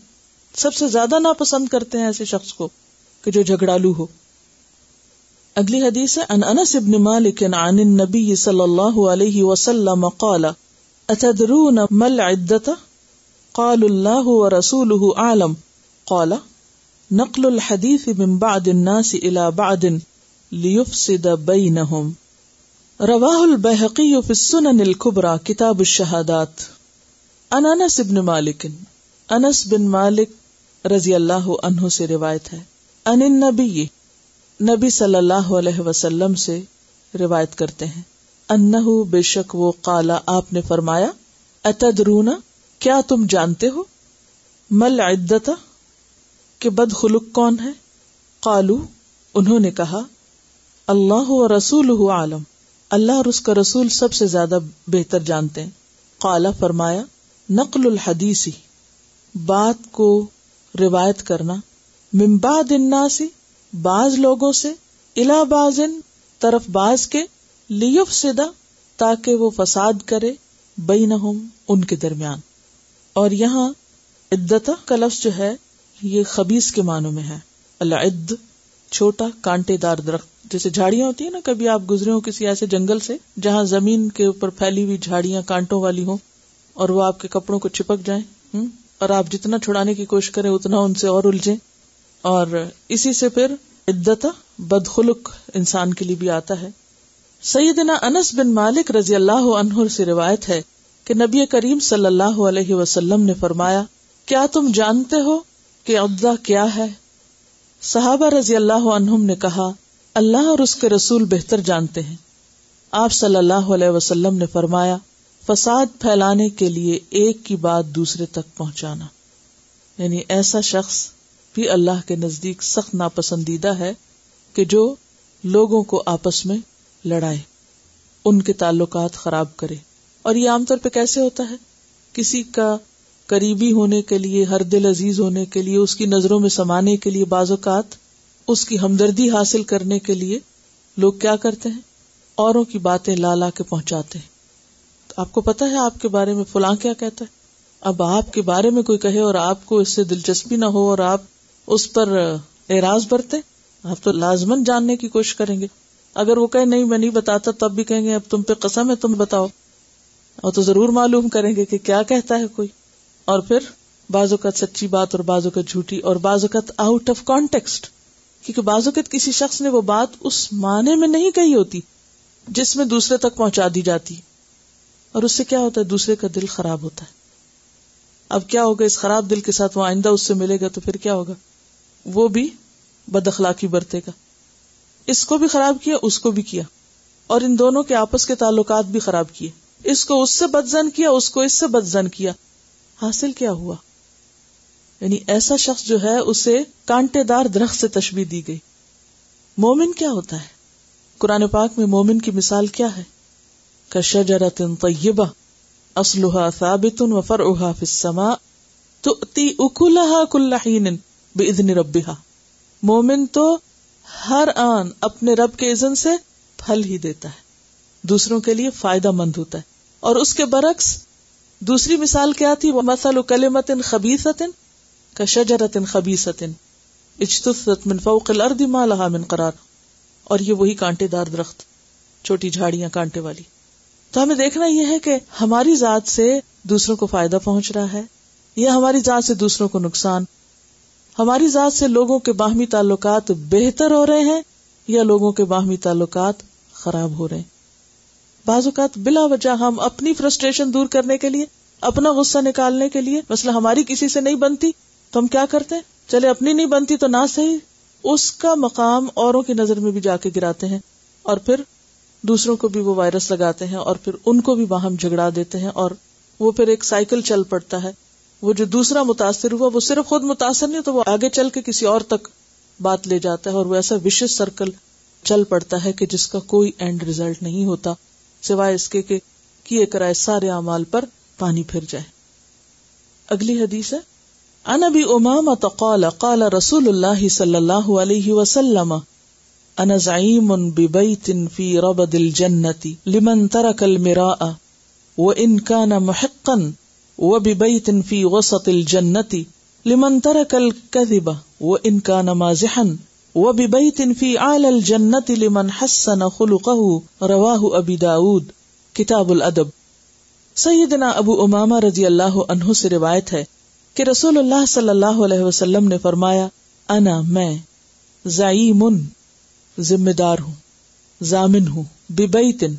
سب سے زیادہ ناپسند کرتے ہیں ایسے شخص کو کہ جو جھگڑالو ہو۔ اگلی حدیث ہے ان انس ابن مالک عن النبی صلی اللہ علیہ وسلم قال، اتدرون مل عدت قال اللہ ورسوله عالم قال، نقل الحديث من بعد الناس الى بعد ليفسد بينهم رواه البيهقي في السنن الكبرى كتاب الشهادات ان انس ابن مالک، انس بن مالک رضی اللہ عنہ سے روایت ہے ان النبی نبی صلی اللہ علیہ وسلم سے روایت کرتے ہیں۔ انہ بے شک وہ کالا آپ نے فرمایا اتدرونا کیا تم جانتے ہو؟ مل عدتا کہ بد خلق کون ہے؟ قالو، انہوں نے کہا، اللہ و رسول عالم، اللہ اور اس کا رسول سب سے زیادہ بہتر جانتے ہیں۔ قالا فرمایا، نقل الحدیثی بات کو روایت کرنا ممباد الناسی بعض لوگوں سے الا بازن طرف باز کے لیف سدا تاکہ وہ فساد کرے بئی نہ ان کے درمیان۔ اور یہاں عدتا کا لفظ جو ہے، یہ خبیص کے معنوں میں ہے۔ اللہ عد چھوٹا، کانٹے دار درخت۔ جیسے جھاڑیاں ہوتی ہیں نا، کبھی آپ گزرے ہو کسی ایسے جنگل سے جہاں زمین کے اوپر پھیلی ہوئی جھاڑیاں کانٹوں والی ہوں اور وہ آپ کے کپڑوں کو چپک جائیں اور آپ جتنا چھڑانے کی کوشش کریں، اتنا ان سے اور الجھے اور اسی سے پھر عدت بدخلق انسان کے لیے بھی آتا ہے۔ سیدنا انس بن مالک رضی اللہ عنہ سے روایت ہے کہ نبی کریم صلی اللہ علیہ وسلم نے فرمایا، کیا تم جانتے ہو کہ عدہ کیا ہے؟ صحابہ رضی اللہ عنہم نے کہا، اللہ اور اس کے رسول بہتر جانتے ہیں۔ آپ صلی اللہ علیہ وسلم نے فرمایا، فساد پھیلانے کے لیے ایک کی بات دوسرے تک پہنچانا۔ یعنی ایسا شخص بھی اللہ کے نزدیک سخت ناپسندیدہ ہے کہ جو لوگوں کو آپس میں لڑائے، ان کے تعلقات خراب کرے۔ اور یہ عام طور پہ کیسے ہوتا ہے؟ کسی کا قریبی ہونے کے لیے، ہر دل عزیز ہونے کے لیے، اس کی نظروں میں سمانے کے لیے بعض اوقات اس کی ہمدردی حاصل کرنے کے لیے لوگ کیا کرتے ہیں؟ اوروں کی باتیں لا لا کے پہنچاتے ہیں۔ آپ کو پتا ہے آپ کے بارے میں فلاں کیا کہتا ہے؟ اب آپ کے بارے میں کوئی کہے اور آپ کو اس سے دلچسپی نہ ہو اور آپ اس پر اعراض برتے آپ تو لازمن جاننے کی کوشش کریں گے۔ اگر وہ کہے نہیں، میں نہیں بتاتا، تب بھی کہیں گے، اب تم پہ قسم ہے، تم بتاؤ۔ اور تو ضرور معلوم کریں گے کہ کیا کہتا ہے کوئی۔ اور پھر، بعض اوقات سچی بات اور بعض اوقات جھوٹی اور بعض اوقات آؤٹ آف کانٹیکسٹ کیونکہ بعض اوقات کسی شخص نے وہ بات اس معنی میں نہیں کہی ہوتی جس میں دوسرے تک پہنچا دی جاتی۔ اور اس سے کیا ہوتا ہے؟ دوسرے کا دل خراب ہوتا ہے۔ اب کیا ہوگا؟ اس خراب دل کے ساتھ وہ آئندہ اس سے ملے گا تو پھر کیا ہوگا؟ وہ بھی بد اخلاقی برتے گا اس کو بھی خراب کیا، اس کو بھی کیا۔ اور ان دونوں کے آپس کے تعلقات بھی خراب کیے۔ اس کو اس سے بدزن کیا، اس کو اس سے بدزن کیا۔ حاصل کیا ہوا؟ یعنی ایسا شخص جو ہے، اسے کانٹے دار درخت سے تشبیح دی گئی۔ مومن کیا ہوتا ہے؟ قرآن پاک میں مومن کی مثال کیا ہے؟ کشجرت طیبہ اسلحا ثابت و فرعها في السماء تؤتي اكلها كل حين باذن ربها۔ مومن تو ہر آن اپنے رب کے اذن سے پھل ہی دیتا ہے۔ دوسروں کے لیے فائدہ مند ہوتا ہے۔ اور اس کے برعکس، دوسری مثال کیا تھی؟ وہ مسل کلمت خبیثت کا شجرت خبیثت اجتثت من فوق الارض ما لها من قرار۔ اور یہ وہی کانٹے دار درخت، چھوٹی جھاڑیاں کانٹے والی۔ تو ہمیں دیکھنا یہ ہے کہ ہماری ذات سے دوسروں کو فائدہ پہنچ رہا ہے یا ہماری ذات سے دوسروں کو نقصان ہماری ذات سے لوگوں کے باہمی تعلقات بہتر ہو رہے ہیں یا لوگوں کے باہمی تعلقات خراب ہو رہے ہیں؟ بعض اوقات بلا وجہ ہم اپنی فرسٹریشن دور کرنے کے لیے، اپنا غصہ نکالنے کے لیے مسئلہ ہماری کسی سے نہیں بنتی، تو ہم کیا کرتے ہیں؟ چلے، اپنی نہیں بنتی تو نہ صحیح، اس کا مقام اوروں کی نظر میں بھی جا کے گراتے ہیں، اور پھر دوسروں کو بھی وہ وائرس لگاتے ہیں، اور پھر ان کو بھی باہم جھگڑا دیتے ہیں، اور وہ پھر ایک سائیکل چل پڑتا ہے۔ وہ جو دوسرا متاثر ہوا وہ صرف خود متاثر نہیں تو وہ آگے چل کے کسی اور تک بات لے جاتا ہے اور وہ ایسا وشیش سرکل چل پڑتا ہے کہ جس کا کوئی اینڈ ریزلٹ نہیں ہوتا، سوائے اس کے کہ کیے کرائے سارے اعمال پر پانی پھر جائے۔ اگلی حدیث ہے ان ابی امام قال قال رسول اللہ صلی اللہ علیہ وسلم، انا زعیم ببیت فی ربد الجنت لمن ترک المراء، وان كان محقا وببیت فی وسط الجنت لمن ترک الكذب وان كان مازحا وببیت فی اعلى الجنت لمن حسن خلقه رواه ابی داود. کتاب الادب سیدنا ابو امامہ رضی اللہ عنہ سے روایت ہے کہ رسول اللہ صلی اللہ علیہ وسلم نے فرمایا انا میں، زعیم، ذمہ دار ہوں، ضامن ہوں ببیتن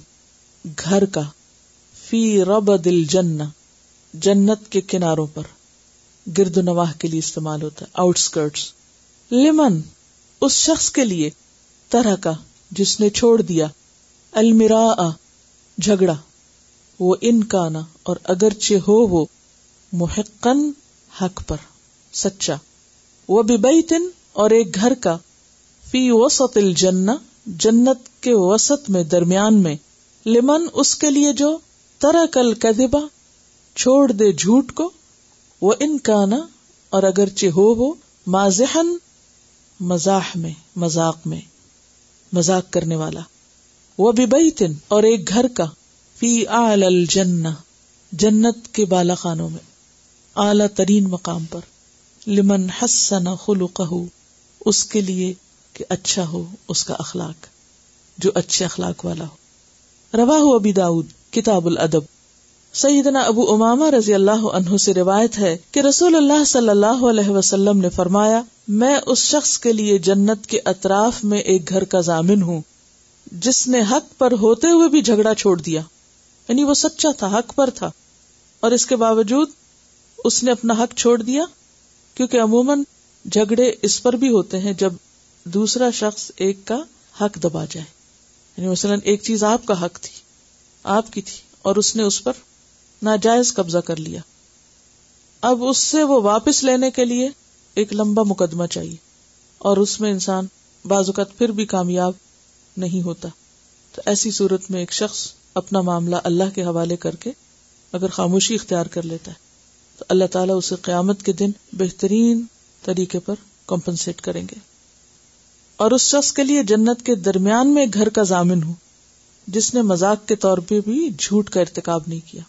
گھر کا، فی رب دل جن جنت کے کناروں پر گرد نواح کے لیے استعمال ہوتا ہے آؤٹ اسکرٹس لمن، اس شخص کے لیے طرح کا جس نے چھوڑ دیا المرا جھگڑا، وہ ان کا نا اور اگرچہ ہو وہ محقن حق پر، سچا. وہ ببیتن اور ایک گھر کا، فی وسط الجنہ، جنت کے وسط میں، درمیان میں. لمن اس کے لیے جو ترا کل کدبا چھوڑ دے جھوٹ کو وہ ان کا نا اور اگرچہ ہو وہ مازحن مزاح میں، مذاق میں، مذاق کرنے والا۔ وہ بھی تن اور ایک گھر کا۔ فی آل الجنہ، جنت کے بالا خانوں میں۔ اعلی ترین مقام پر۔ لمن حسن خلقہ اس کے لیے کہ اچھا ہو اس کا اخلاق، جو اچھے اخلاق والا ہو۔ روا ہو ابی داود، کتاب الادب۔ سیدنا ابو اماما رضی اللہ عنہ سے روایت ہے کہ رسول اللہ صلی اللہ علیہ وسلم نے فرمایا، میں اس شخص کے لیے جنت کے اطراف میں ایک گھر کا ضامن ہوں، جس نے حق پر ہوتے ہوئے بھی جھگڑا چھوڑ دیا۔ یعنی وہ سچا تھا، حق پر تھا۔ اور اس کے باوجود اس نے اپنا حق چھوڑ دیا، کیونکہ عموماً جھگڑے اس پر بھی ہوتے ہیں جب دوسرا شخص ایک کا حق دبا جائے۔ یعنی مثلاً ایک چیز آپ کا حق تھی، آپ کی تھی، اور اس نے اس پر ناجائز قبضہ کر لیا۔ اب اس سے وہ واپس لینے کے لیے ایک لمبا مقدمہ چاہیے اور اس میں انسان بعض اوقات پھر بھی کامیاب نہیں ہوتا۔ تو ایسی صورت میں ایک شخص اپنا معاملہ اللہ کے حوالے کر کے اگر خاموشی اختیار کر لیتا ہے، تو اللہ تعالیٰ اسے قیامت کے دن بہترین طریقے پر کمپنسیٹ کریں گے۔ اور اس شخص کے لیے جنت کے درمیان میں گھر کا ضامن ہوں جس نے مزاق کے طور پہ بھی جھوٹ کا ارتکاب نہیں کیا۔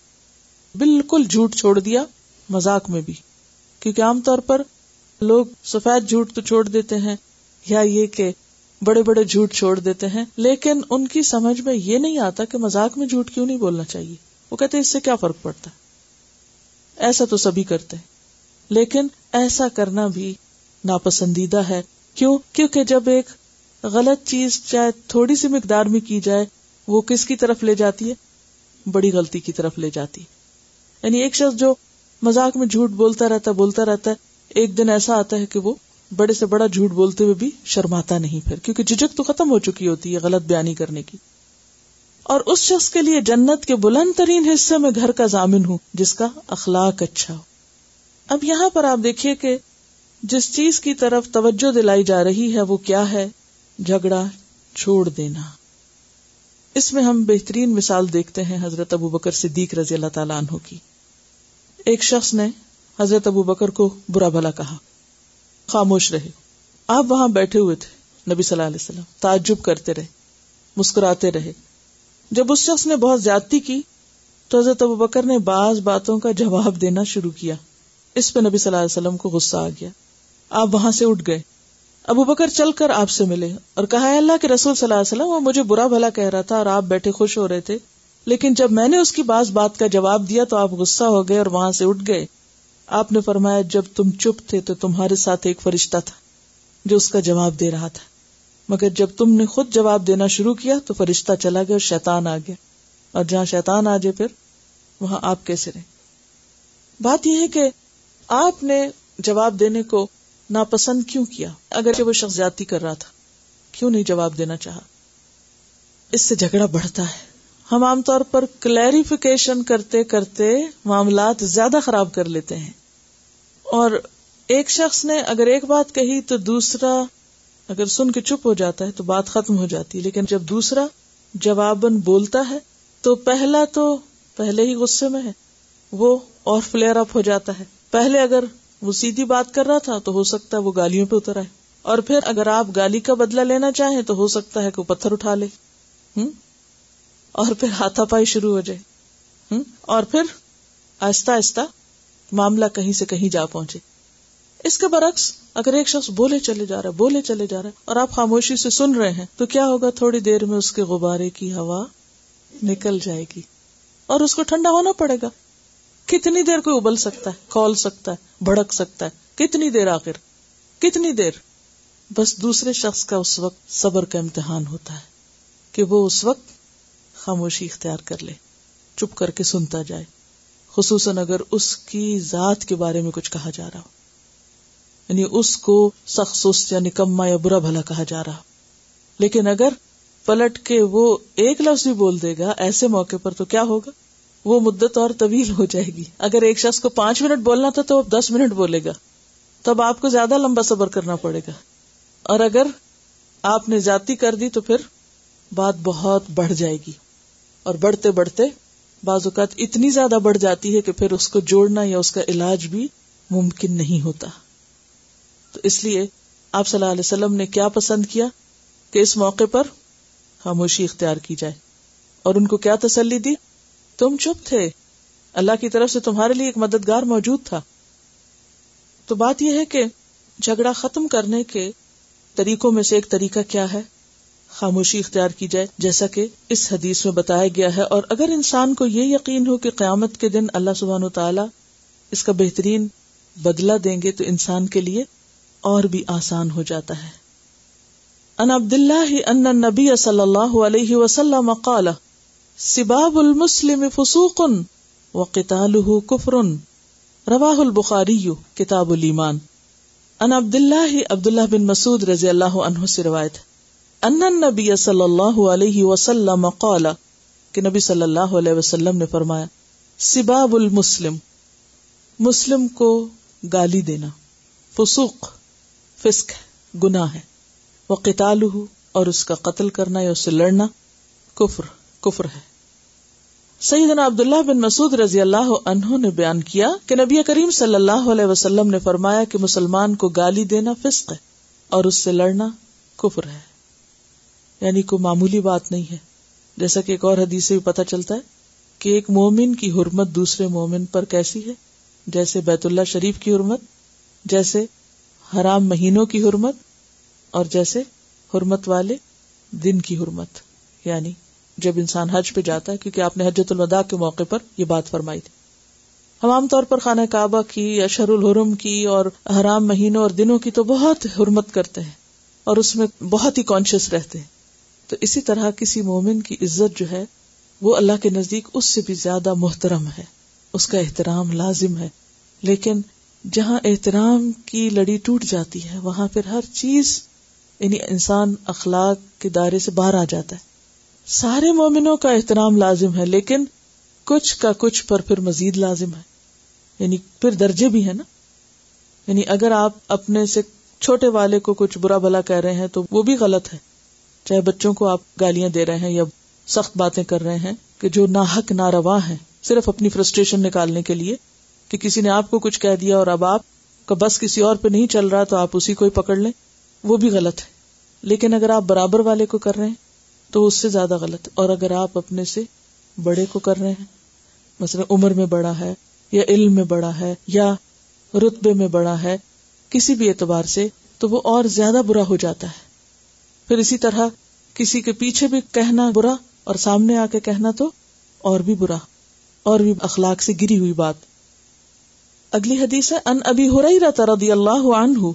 بالکل جھوٹ چھوڑ دیا مزاق میں بھی۔ کیونکہ عام طور پر لوگ سفید جھوٹ تو چھوڑ دیتے ہیں یا یہ کہ بڑے بڑے جھوٹ چھوڑ دیتے ہیں، لیکن ان کی سمجھ میں یہ نہیں آتا کہ مزاق میں جھوٹ کیوں نہیں بولنا چاہیے۔ وہ کہتے اس سے کیا فرق پڑتا؟ ہے ایسا تو سبھی کرتے ہیں، لیکن ایسا کرنا بھی ناپسندیدہ ہے۔ کیوں؟ کیونکہ جب ایک غلط چیز چاہے تھوڑی سی مقدار میں کی جائے، وہ کس کی طرف لے جاتی ہے؟ بڑی غلطی کی طرف لے جاتی ہے۔ یعنی ایک شخص جو مزاق میں جھوٹ بولتا رہتا بولتا رہتا ہے، ایک دن ایسا آتا ہے کہ وہ بڑے سے بڑا جھوٹ بولتے ہوئے بھی شرماتا نہیں پھر، کیونکہ جھجک تو ختم ہو چکی ہوتی ہے غلط بیانی کرنے کی۔ اور اس شخص کے لیے جنت کے بلند ترین حصے میں گھر کا ضامن ہوں، جس کا اخلاق اچھا ہو۔ اب یہاں پر آپ دیکھیے کہ جس چیز کی طرف توجہ دلائی جا رہی ہے، وہ کیا ہے؟ جھگڑا چھوڑ دینا۔ اس میں ہم بہترین مثال دیکھتے ہیں حضرت ابو بکر صدیق رضی اللہ تعالیٰ عنہ کی۔ ایک شخص نے حضرت ابو بکر کو برا بھلا کہا، خاموش رہے۔ آپ وہاں بیٹھے ہوئے تھے، نبی صلی اللہ علیہ وسلم تعجب کرتے رہے، مسکراتے رہے۔ جب اس شخص نے بہت زیادتی کی، تو حضرت ابو بکر نے بعض باتوں کا جواب دینا شروع کیا۔ اس پہ نبی صلی اللہ علیہ وسلم کو غصہ آ گیا۔ آپ وہاں سے اٹھ گئے۔ ابو بکر چل کر آپ سے ملے اور کہا ہے اللہ کے رسول صلی اللہ علیہ وسلم، وہ مجھے برا بھلا کہہ رہا تھا اور آپ بیٹھے خوش ہو رہے تھے۔ لیکن جب میں نے اس کی بعض بات کا جواب دیا تو آپ غصہ ہو گئے اور وہاں سے اٹھ گئے۔ آپ نے فرمایا، جب تم چپ تھے تو تمہارے ساتھ ایک فرشتہ تھا جو اس کا جواب دے رہا تھا۔ مگر جب تم نے خود جواب دینا شروع کیا تو فرشتہ چلا گیا اور شیطان آ گیا۔ اور جہاں شیطان آ جائے پھر وہاں آپ کیسے رہے؟ بات یہ ہے کہ آپ نے جواب دینے کو ناپسند کیوں کیا؟ اگر وہ شخص جاتی کر رہا تھا، کیوں نہیں جواب دینا چاہا؟ اس سے جھگڑا بڑھتا ہے۔ ہم عام طور پر کلیریفیکیشن کرتے کرتے معاملات زیادہ خراب کر لیتے ہیں۔ اور ایک شخص نے اگر ایک بات کہی تو دوسرا اگر سن کے چپ ہو جاتا ہے تو بات ختم ہو جاتی ہے۔ لیکن جب دوسرا جوابن بولتا ہے تو پہلا تو پہلے ہی غصے میں ہے، وہ اور فلیئر اپ ہو جاتا ہے۔ پہلے اگر وہ سیدھی بات کر رہا تھا تو ہو سکتا ہے وہ گالیوں پہ اتر آئے۔ اور پھر اگر آپ گالی کا بدلہ لینا چاہیں تو ہو سکتا ہے کہ وہ پتھر اٹھا لے۔ ہوں اور پھر ہاتھا پائی شروع ہو جائے۔ اور پھر آہستہ آہستہ معاملہ کہیں سے کہیں جا پہنچے۔ اس کے برعکس اگر ایک شخص بولے چلے جا رہا ہے، بولے چلے جا رہا ہے اور آپ خاموشی سے سن رہے ہیں، تو کیا ہوگا؟ تھوڑی دیر میں اس کے غبارے کی ہوا نکل جائے گی اور اس کو ٹھنڈا ہونا پڑے گا۔ کتنی دیر کوئی ابل سکتا ہے، کھول سکتا ہے، بھڑک سکتا ہے۔ کتنی دیر آخر؟ کتنی دیر؟ بس دوسرے شخص کا اس وقت صبر کا امتحان ہوتا ہے کہ وہ اس وقت خاموشی اختیار کر لے، چپ کر کے سنتا جائے، خصوصاً اگر اس کی ذات کے بارے میں کچھ کہا جا رہا ہو۔ یعنی اس کو سخت سست یا نکما یا برا بھلا کہا جا رہا لیکن اگر پلٹ کے وہ ایک لفظ بھی بول دے گا، ایسے موقع پر تو کیا ہوگا؟ وہ مدت اور طویل ہو جائے گی۔ اگر ایک شخص کو پانچ منٹ بولنا تھا تو وہ دس منٹ بولے گا۔ تب آپ کو زیادہ لمبا صبر کرنا پڑے گا۔ اور اگر آپ نے جاتی کر دی تو پھر بات بہت بڑھ جائے گی۔ اور بڑھتے بڑھتے بعض اوقات اتنی زیادہ بڑھ جاتی ہے کہ پھر اس کو جوڑنا یا اس کا علاج بھی ممکن نہیں ہوتا۔ تو اس لیے آپ صلی اللہ علیہ وسلم نے کیا پسند کیا کہ اس موقع پر خاموشی اختیار کی جائے اور ان کو کیا تسلی دی؟ تم چپ تھے۔ اللہ کی طرف سے تمہارے لیے ایک مددگار موجود تھا۔ تو بات یہ ہے کہ جھگڑا ختم کرنے کے طریقوں میں سے ایک طریقہ کیا ہے؟ خاموشی اختیار کی جائے، جیسا کہ اس حدیث میں بتایا گیا ہے۔ اور اگر انسان کو یہ یقین ہو کہ قیامت کے دن اللہ سبحان و تعالی اس کا بہترین بدلہ دیں گے، تو انسان کے لیے اور بھی آسان ہو جاتا ہے۔ ان عبد اللہ ان نبی صلی اللہ علیہ وسلم قال، سباب المسلم فسوق وقتاله كفر رواہ البخاری، کتاب الایمان۔ ان عبد اللہ عبد اللہ بن مسعود رضی اللہ عنہ سے روایت ان نبی صلی اللہ علیہ وسلم قال، کہ نبی صلی اللہ علیہ وسلم نے فرمایا، سباب المسلم، مسلم کو گالی دینا، فسوق، فسق، گناہ ہے وہ قتال اور اس کا قتل کرنا یا اس سے لڑنا، کفر کفر ہے۔ سیدنا عبداللہ بن مسعود رضی اللہ عنہ نے بیان کیا کہ نبی کریم صلی اللہ علیہ وسلم نے فرمایا کہ مسلمان کو گالی دینا فسق ہے اور اس سے لڑنا کفر ہے۔ یعنی کوئی معمولی بات نہیں ہے۔ جیسا کہ ایک اور حدیث سے بھی پتہ چلتا ہے کہ ایک مومن کی حرمت دوسرے مومن پر کیسی ہے۔ جیسے بیت اللہ شریف کی حرمت، جیسے حرام مہینوں کی حرمت، اور جیسے حرمت والے دن کی حرمت۔ یعنی جب انسان حج پہ جاتا ہے، کیونکہ آپ نے حجت الوداع کے موقع پر یہ بات فرمائی تھی۔ ہم عام طور پر خانہ کعبہ کی اشر الحرم کی، اور حرام مہینوں اور دنوں کی تو بہت حرمت کرتے ہیں، اور اس میں بہت ہی کانشیس رہتے ہیں۔ تو اسی طرح کسی مومن کی عزت جو ہے، وہ اللہ کے نزدیک اس سے بھی زیادہ محترم ہے۔ اس کا احترام لازم ہے۔ لیکن جہاں احترام کی لڑی ٹوٹ جاتی ہے، وہاں پھر ہر چیز یعنی انسان اخلاق کے دائرے سے باہر آ جاتا ہے۔ سارے مومنوں کا احترام لازم ہے، لیکن کچھ کا کچھ پر پھر مزید لازم ہے۔ یعنی پھر درجے بھی ہے نا۔ یعنی اگر آپ اپنے سے چھوٹے والے کو کچھ برا بلا کہہ رہے ہیں تو وہ بھی غلط ہے۔ چاہے بچوں کو آپ گالیاں دے رہے ہیں یا سخت باتیں کر رہے ہیں کہ جو نہ حق نہ روا ہے صرف اپنی فرسٹریشن نکالنے کے لیے کہ کسی نے آپ کو کچھ کہہ دیا اور اب آپ کا بس کسی اور پہ نہیں چل رہا تو آپ اسی کو ہی پکڑ لیں، وہ بھی غلط ہے۔ لیکن اگر آپ برابر والے کو کر رہے ہیں تو اس سے زیادہ غلط۔ اور اگر آپ اپنے سے بڑے کو کر رہے ہیں، مثلا عمر میں بڑا ہے یا علم میں بڑا ہے یا رتبے میں بڑا ہے، کسی بھی اعتبار سے تو وہ اور زیادہ برا ہو جاتا ہے۔ پھر اسی طرح کسی کے پیچھے بھی کہنا برا اور سامنے آ کے کہنا تو اور بھی برا اور بھی اخلاق سے گری ہوئی بات۔ اگلی حدیث ہے ان ابھی ہو رضی اللہ عنہ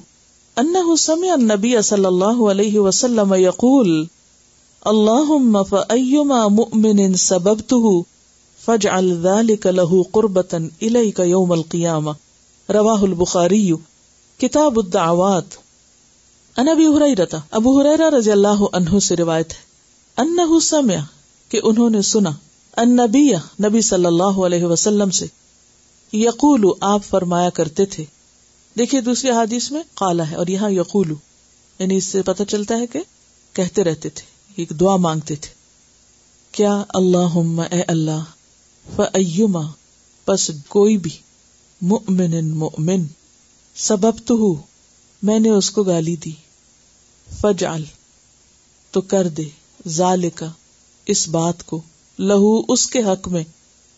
انه سمع النبي صلی اللہ علیہ وسلم یقول اللهم فأيما مؤمن سببته فاجعل ذلك له قربة إليك يوم القيامة رواه البخاري كتاب الدعوات۔ انا ابی هريرة ابو هريرة رضی اللہ عنہ سے روایت ہے انه سمع، کہ انہوں نے سنا النبی نبی نبی صلی اللہ علیہ وسلم سے یقول آپ فرمایا کرتے تھے۔ دیکھیے دوسری حادث میں کالا ہے، اور یہاں یقول یعنی اس سے پتہ چلتا ہے کہ کہتے رہتے تھے ایک دعا مانگتے تھے۔ کیا اللہ اے اللہ فیما پس کوئی بھی مؤمن مؤمن سبب تو ہوں میں نے اس کو گالی دی۔ فجال تو کر دے۔ ذالکا، اس بات کو۔ لہو، اس کے حق میں۔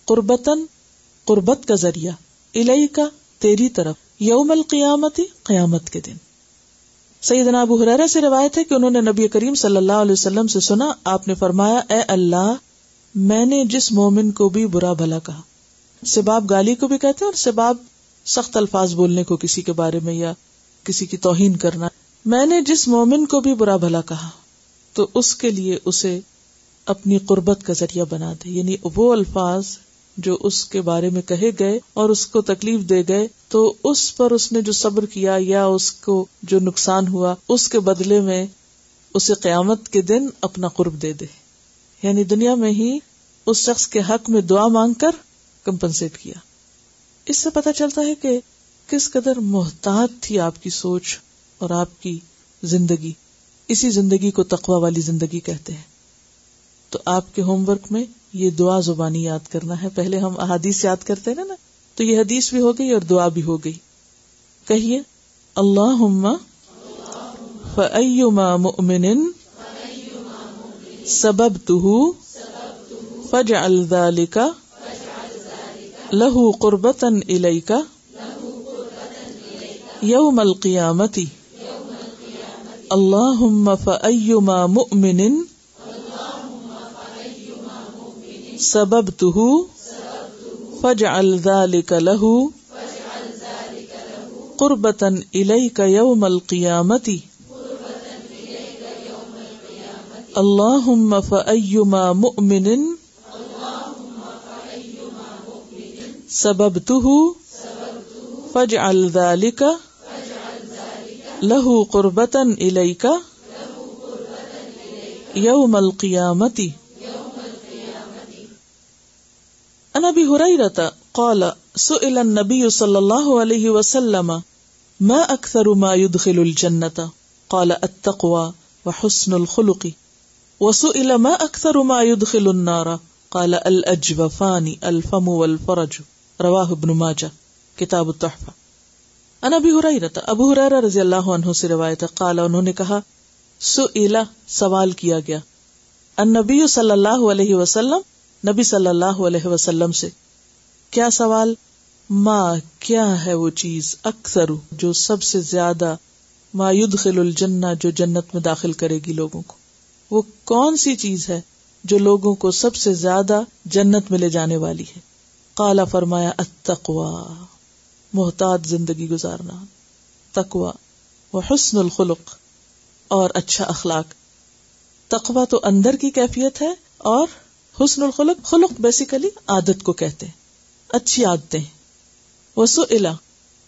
قربتن قربت کا ذریعہ۔ الہی کا تیری طرف۔ یوم القیامت، قیامت کے دن۔ سیدنا ابو حرارہ سے روایت ہے کہ انہوں نے نبی کریم صلی اللہ علیہ وسلم سے سنا، آپ نے فرمایا، اے اللہ، میں نے جس مومن کو بھی برا بھلا کہا، سباب گالی کو بھی کہتے اور سباب سخت الفاظ بولنے کو کسی کے بارے میں یا کسی کی توہین کرنا۔ میں نے جس مومن کو بھی برا بھلا کہا، تو اس کے لیے اسے اپنی قربت کا ذریعہ بنا دے۔ یعنی وہ الفاظ جو اس کے بارے میں کہے گئے اور اس کو تکلیف دے گئے، تو اس پر اس نے جو صبر کیا یا اس کو جو نقصان ہوا، اس کے بدلے میں اسے قیامت کے دن اپنا قرب دے دے۔ یعنی دنیا میں ہی اس شخص کے حق میں دعا مانگ کر کمپنسیٹ کیا۔ اس سے پتا چلتا ہے کہ کس قدر محتاط تھی آپ کی سوچ اور آپ کی زندگی؟ اسی زندگی کو تقوا والی زندگی کہتے ہیں۔ تو آپ کے ہوم ورک میں یہ دعا زبانی یاد کرنا ہے۔ پہلے ہم احادیث یاد کرتے نا نا۔ تو یہ حدیث بھی ہو گئی اور دعا بھی ہو گئی۔ کہیے اللہ فیما مؤمن سبب تو فج الدالکا لہو قربتن یوم القیامتی. اللہ فیما مؤمن سبب تو فج ذلك له قربتا إليك يوم القيامة اللهم فأيما مؤمن سببته فاجعل ذلك له قربة إليك يوم القيامة انا ابي هريره قال، سئل النبي صلى الله عليه وسلم، ما اكثر ما يدخل الجنه قال التقوى وحسن الخلق۔ وسئل، ما اكثر ما يدخل النار؟ قال، الاجوفان، الفم والفرج۔ رواه ابن ماجه کتاب التحفه انا ابي هريره ابو هريره رضی اللہ عنہ سے روایت ہے، قال، انہوں نے کہا، سئل، سوال کیا گیا۔ نبی صلی اللہ علیہ وسلم، نبی صلی اللہ علیہ وسلم سے، کیا سوال؟ ماں کیا ہے وہ چیز اکثر جو سب سے زیادہ ما يدخل الجنہ، جو جنت میں داخل کرے گی لوگوں کو؟ وہ کون سی چیز ہے جو لوگوں کو سب سے زیادہ جنت میں لے جانے والی ہے؟ کالا فرمایا اتقوا محتاط زندگی گزارنا تقوا وہ حسن الخلق اور اچھا اخلاق۔ تقوا تو اندر کی کیفیت ہے اور حسن الخلق خلق بیسیکلی عادت کو کہتے ہیں، اچھی عادتیں۔ وسو الا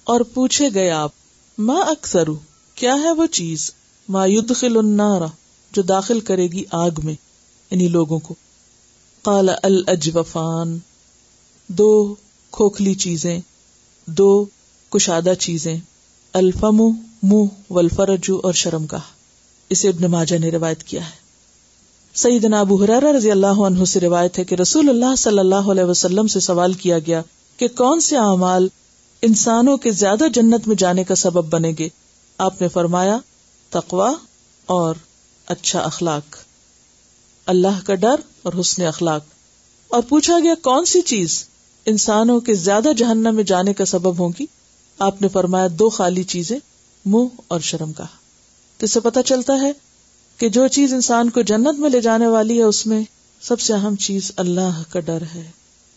اور پوچھے گئے آپ ماں اکثر، کیا ہے وہ چیز؟ ما يدخل النار، جو داخل کرے گی آگ میں یعنی لوگوں کو۔ قال الاجوفان دو کھوکھلی چیزیں۔ دو کشادہ چیزیں، الفم منہ والفرج اور شرم کا۔ اسے ابن ماجہ نے روایت کیا ہے۔ سیدنا ابو حرارہ رضی اللہ عنہ سے روایت ہے کہ رسول اللہ صلی اللہ علیہ وسلم سے سوال کیا گیا کہ کون سے اعمال انسانوں کے زیادہ جنت میں جانے کا سبب بنے گے۔ آپ نے فرمایا تقوا اور اچھا اخلاق۔ اللہ کا ڈر اور حسن اخلاق۔ اور پوچھا گیا، کون سی چیز انسانوں کے زیادہ جہنم میں جانے کا سبب ہوگی آپ نے فرمایا دو خالی چیزیں، منہ اور شرم کا۔ تو اسے پتا چلتا ہے کہ جو چیز انسان کو جنت میں لے جانے والی ہے، اس میں سب سے اہم چیز اللہ کا ڈر ہے۔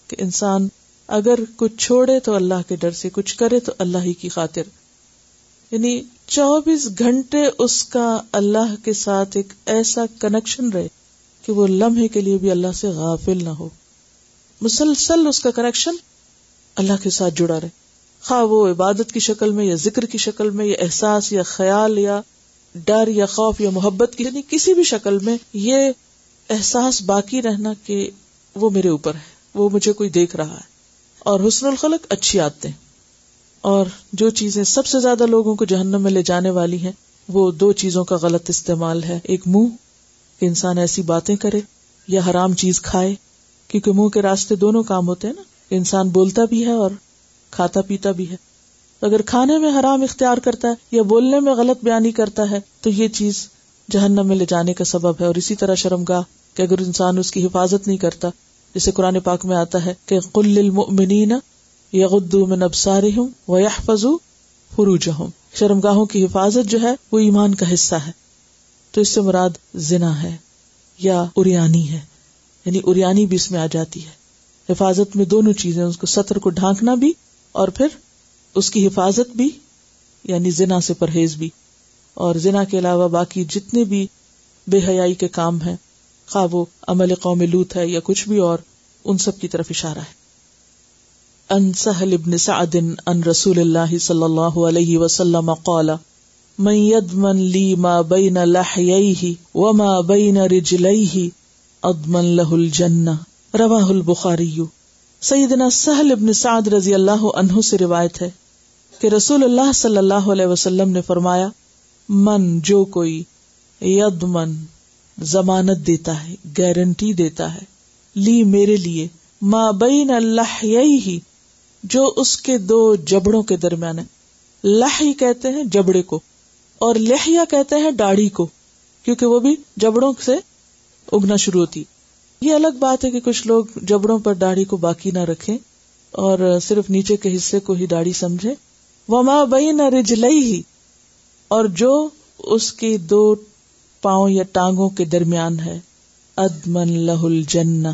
کہ انسان اگر کچھ چھوڑے تو اللہ کے ڈر سے کچھ کرے تو اللہ ہی کی خاطر۔ یعنی چوبیس گھنٹے اس کا اللہ کے ساتھ ایک ایسا کنیکشن رہے کہ وہ لمحے کے لیے بھی اللہ سے غافل نہ ہو۔ مسلسل اس کا کنیکشن اللہ کے ساتھ جڑا رہے۔ خواہ وہ عبادت کی شکل میں یا ذکر کی شکل میں یا احساس یا خیال یا ڈر یا خوف یا محبت کی یعنی کسی بھی شکل میں یہ احساس باقی رہنا کہ وہ میرے اوپر ہے، وہ مجھے کوئی دیکھ رہا ہے۔ اور حسن الخلق اچھی آتے اور جو چیزیں سب سے زیادہ لوگوں کو جہنم میں لے جانے والی ہیں، وہ دو چیزوں کا غلط استعمال ہے۔ ایک منہ، کہ انسان ایسی باتیں کرے یا حرام چیز کھائے۔ کیونکہ منہ کے راستے دونوں کام ہوتے ہیں نا۔ انسان بولتا بھی ہے اور کھاتا پیتا بھی ہے۔ اگر کھانے میں حرام اختیار کرتا ہے یا بولنے میں غلط بیانی کرتا ہے تو یہ چیز جہنم میں لے جانے کا سبب ہے اور اسی طرح شرم گاہ کہ اگر انسان اس کی حفاظت نہیں کرتا۔ جسے قرآن پاک میں آتا ہے کہ قل المؤمنین یغدو من ابصارہم ویحفظو فروجہم۔ شرمگاہوں کی حفاظت جو ہے وہ ایمان کا حصہ ہے۔ تو اس سے مراد زنا ہے یا اریانی ہے۔ یعنی اریانی بھی اس میں آ جاتی ہے۔ حفاظت میں دونوں چیزیں، اس کو سطر کو ڈھانکنا بھی اور پھر اس کی حفاظت بھی یعنی زنا سے پرہیز بھی۔ اور زنا کے علاوہ باقی جتنے بھی بے حیائی کے کام ہیں، خواہ وہ عمل قوم لوت ہے یا کچھ بھی اور، ان سب کی طرف اشارہ ہے۔ ان سہل ابن سعد ان رسول اللہ صلی اللہ علیہ وسلم قال، من يدمن لي ما بين لحييه وما بين رجليه اضمن له الجنة، رواه البخاري سیدنا سہل ابن سعد رضی اللہ عنہ سے روایت ہے کہ رسول اللہ صلی اللہ علیہ وسلم نے فرمایا، من جو کوئی یدمن ضمانت دیتا ہے گارنٹی دیتا ہے، لی میرے لیے ماں بین اللہ ہی جو اس کے دو جبڑوں کے درمیان ہے۔ لہی کہتے ہیں جبڑے کو، اور لہیا کہتے ہیں داڑھی کو، کیونکہ وہ بھی جبڑوں سے اگنا شروع ہوتی۔ یہ الگ بات ہے کہ کچھ لوگ جبڑوں پر داڑھی کو باقی نہ رکھے اور صرف نیچے کے حصے کو ہی داڑھی سمجھے وہ ماں بئی نہ رجلئی ہی اور جو اس کی دو پاؤں یا ٹانگوں کے درمیان ہے۔ ادمن لہ الجنہ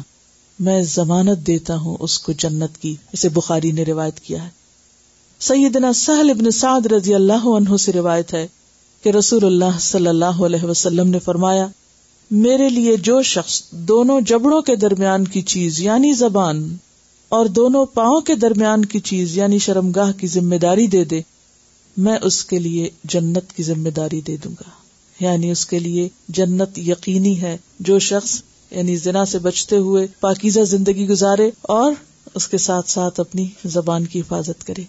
میں ضمانت دیتا ہوں اس کو جنت کی۔ اسے بخاری نے روایت کیا ہے۔ سیدنا سہل ابن سعد رضی اللہ عنہ سے روایت ہے کہ رسول اللہ صلی اللہ علیہ وسلم نے فرمایا میرے لیے جو شخص دونوں جبڑوں کے درمیان کی چیز یعنی زبان اور دونوں پاؤں کے درمیان کی چیز یعنی شرمگاہ کی ذمہ داری دے دے، میں اس کے لیے جنت کی ذمہ داری دے دوں گا۔ یعنی اس کے لیے جنت یقینی ہے جو شخص یعنی زنا سے بچتے ہوئے پاکیزہ زندگی گزارے اور اس کے ساتھ ساتھ اپنی زبان کی حفاظت کرے۔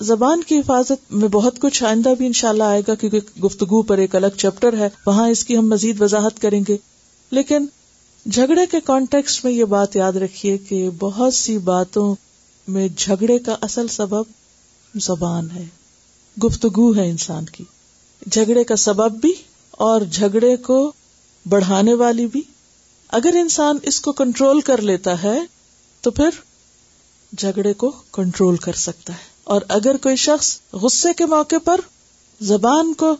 زبان کی حفاظت میں بہت کچھ آئندہ بھی انشاءاللہ آئے گا، کیونکہ گفتگو پر ایک الگ چیپٹر ہے، وہاں اس کی ہم مزید وضاحت کریں گے۔ لیکن جھگڑے کے کانٹیکس میں یہ بات یاد رکھیے کہ بہت سی باتوں میں جھگڑے کا اصل سبب زبان ہے، گفتگو ہے انسان کی۔ جھگڑے کا سبب بھی اور جھگڑے کو بڑھانے والی بھی۔ اگر انسان اس کو کنٹرول کر لیتا ہے، تو پھر جھگڑے کو کنٹرول کر سکتا ہے۔ اور اگر کوئی شخص غصے کے موقع پر زبان کو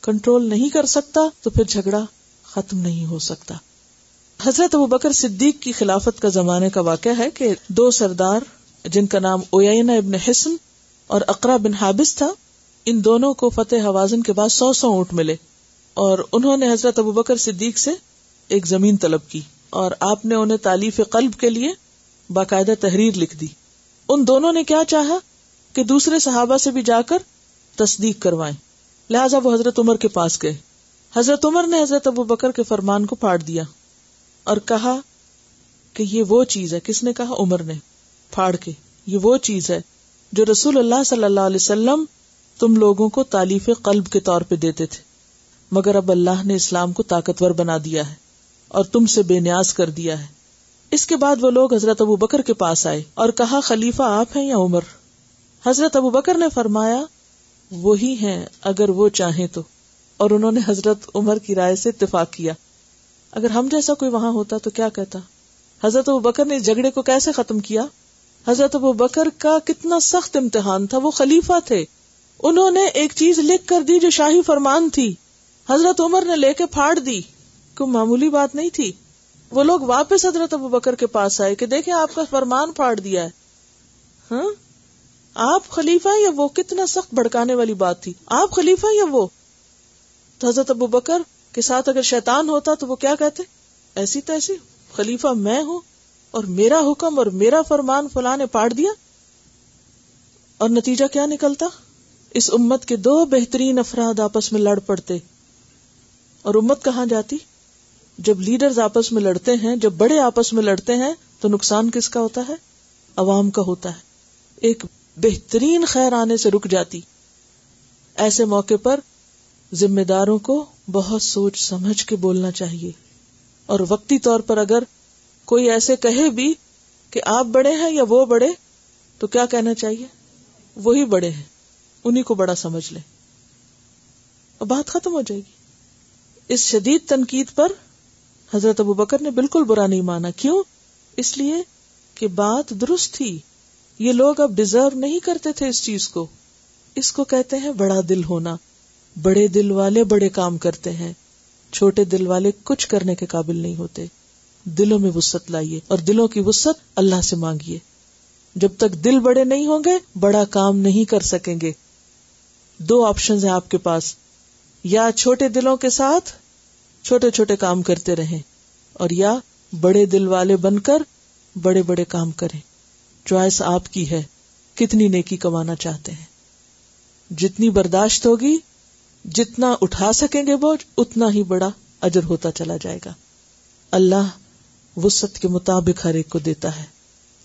کنٹرول نہیں کر سکتا، تو پھر جھگڑا ختم نہیں ہو سکتا۔ حضرت ابو بکر صدیق کی خلافت کا زمانے کا واقعہ ہے کہ دو سردار، جن کا نام اوینا ابن حسن اور اقرا بن حابس تھا، ان دونوں کو فتح حوازن کے بعد سو سو اونٹ ملے اور انہوں نے حضرت ابو بکر صدیق سے ایک زمین طلب کی اور آپ نے انہیں تعلیف قلب کے لیے باقاعدہ تحریر لکھ دی۔ ان دونوں نے کیا چاہا؟ کہ دوسرے صحابہ سے بھی جا کر تصدیق کروائیں۔ لہٰذا وہ حضرت عمر کے پاس گئے۔ حضرت عمر نے حضرت ابو بکر کے فرمان کو پھاڑ دیا اور کہا کہ یہ وہ چیز ہے، کس نے کہا؟ عمر نے۔ پھاڑ کے۔ یہ وہ چیز ہے جو رسول اللہ صلی اللہ علیہ وسلم تم لوگوں کو تعلیف قلب کے طور پہ دیتے تھے۔ مگر اب اللہ نے اسلام کو طاقتور بنا دیا ہے اور تم سے بے نیاز کر دیا ہے۔ اس کے بعد وہ لوگ حضرت ابو بکر کے پاس آئے اور کہا، خلیفہ آپ ہیں یا عمر؟ حضرت ابو بکر نے فرمایا، وہی ہیں اگر وہ چاہیں تو۔ اور انہوں نے حضرت عمر کی رائے سے اتفاق کیا۔ اگر ہم جیسا کوئی وہاں ہوتا تو کیا کہتا؟ حضرت ابو بکر نے اس جھگڑے کو کیسے ختم کیا؟ حضرت ابو بکر کا کتنا سخت امتحان تھا، وہ خلیفہ تھے۔ انہوں نے ایک چیز لکھ کر دی جو شاہی فرمان تھی۔ حضرت عمر نے لے کے پھاڑ دی۔ کوئی معمولی بات نہیں تھی۔ وہ لوگ واپس حضرت ابو بکر کے پاس آئے کہ دیکھیں آپ کا فرمان پھاڑ دیا ہے۔ ہاں؟ آپ خلیفہ یا وہ کتنا سخت بھڑکانے والی بات تھی؟ آپ خلیفہ یا وہ؟ تو حضرت ابو بکر کے ساتھ اگر شیطان ہوتا تو وہ کیا کہتے؟ ایسی تیسی خلیفہ میں ہوں اور میرا حکم اور میرا فرمان فلاں نے پاڑ دیا۔ اور نتیجہ کیا نکلتا؟ اس امت کے دو بہترین افراد آپس میں لڑ پڑتے۔ اور امت کہاں جاتی؟ جب لیڈرز آپس میں لڑتے ہیں، جب بڑے آپس میں لڑتے ہیں، تو نقصان کس کا ہوتا ہے؟ عوام کا ہوتا ہے۔ ایک بہترین خیر آنے سے رک جاتی۔ ایسے موقع پر ذمہ داروں کو بہت سوچ سمجھ کے بولنا چاہیے۔ اور وقتی طور پر اگر کوئی ایسے کہے بھی کہ آپ بڑے ہیں یا وہ بڑے، تو کیا کہنا چاہیے؟ وہی بڑے ہیں انہیں کو بڑا سمجھ لیں۔ اور بات ختم ہو جائے گی۔ اس شدید تنقید پر حضرت ابو بکر نے بالکل برا نہیں مانا۔ کیوں؟ اس لیے کہ بات درست تھی۔ یہ لوگ اب ڈیزرو نہیں کرتے تھے اس چیز کو۔ اس کو کہتے ہیں بڑا دل ہونا۔ بڑے دل والے بڑے کام کرتے ہیں۔ چھوٹے دل والے کچھ کرنے کے قابل نہیں ہوتے۔ دلوں میں وسط لائیے اور دلوں کی وسط اللہ سے مانگیے۔ جب تک دل بڑے نہیں ہوں گے، بڑا کام نہیں کر سکیں گے۔ دو آپشن ہیں آپ کے پاس۔ یا چھوٹے دلوں کے ساتھ چھوٹے چھوٹے کام کرتے رہیں اور یا بڑے دل والے بن کر بڑے بڑے کام کریں۔ چوائس آپ کی ہے، کتنی نیکی کمانا چاہتے ہیں۔ جتنی برداشت ہوگی، جتنا اٹھا سکیں گے بوجھ، اتنا ہی بڑا اجر ہوتا چلا جائے گا۔ اللہ وسط کے مطابق ہر ایک کو دیتا ہے۔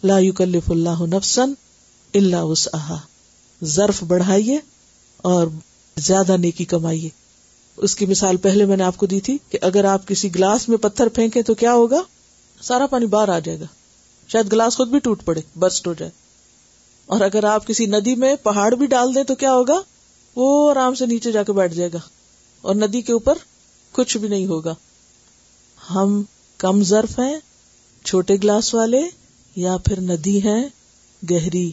لا یکلف اللہ نفسن اللہ وسعها ظرف بڑھائیے اور زیادہ نیکی کمائیے۔ اس کی مثال پہلے میں نے آپ کو دی تھی کہ اگر آپ کسی گلاس میں پتھر پھینکے تو کیا ہوگا؟ سارا پانی باہر آ جائے گا۔ شاید گلاس خود بھی ٹوٹ پڑے برسٹ ہو جائے۔ اور اگر آپ کسی ندی میں پہاڑ بھی ڈال دیں تو کیا ہوگا؟ وہ آرام سے نیچے جا کے بیٹھ جائے گا۔ اور ندی کے اوپر کچھ بھی نہیں ہوگا۔ ہم کم ظرف ہیں، چھوٹے گلاس والے یا پھر ندی ہے گہری۔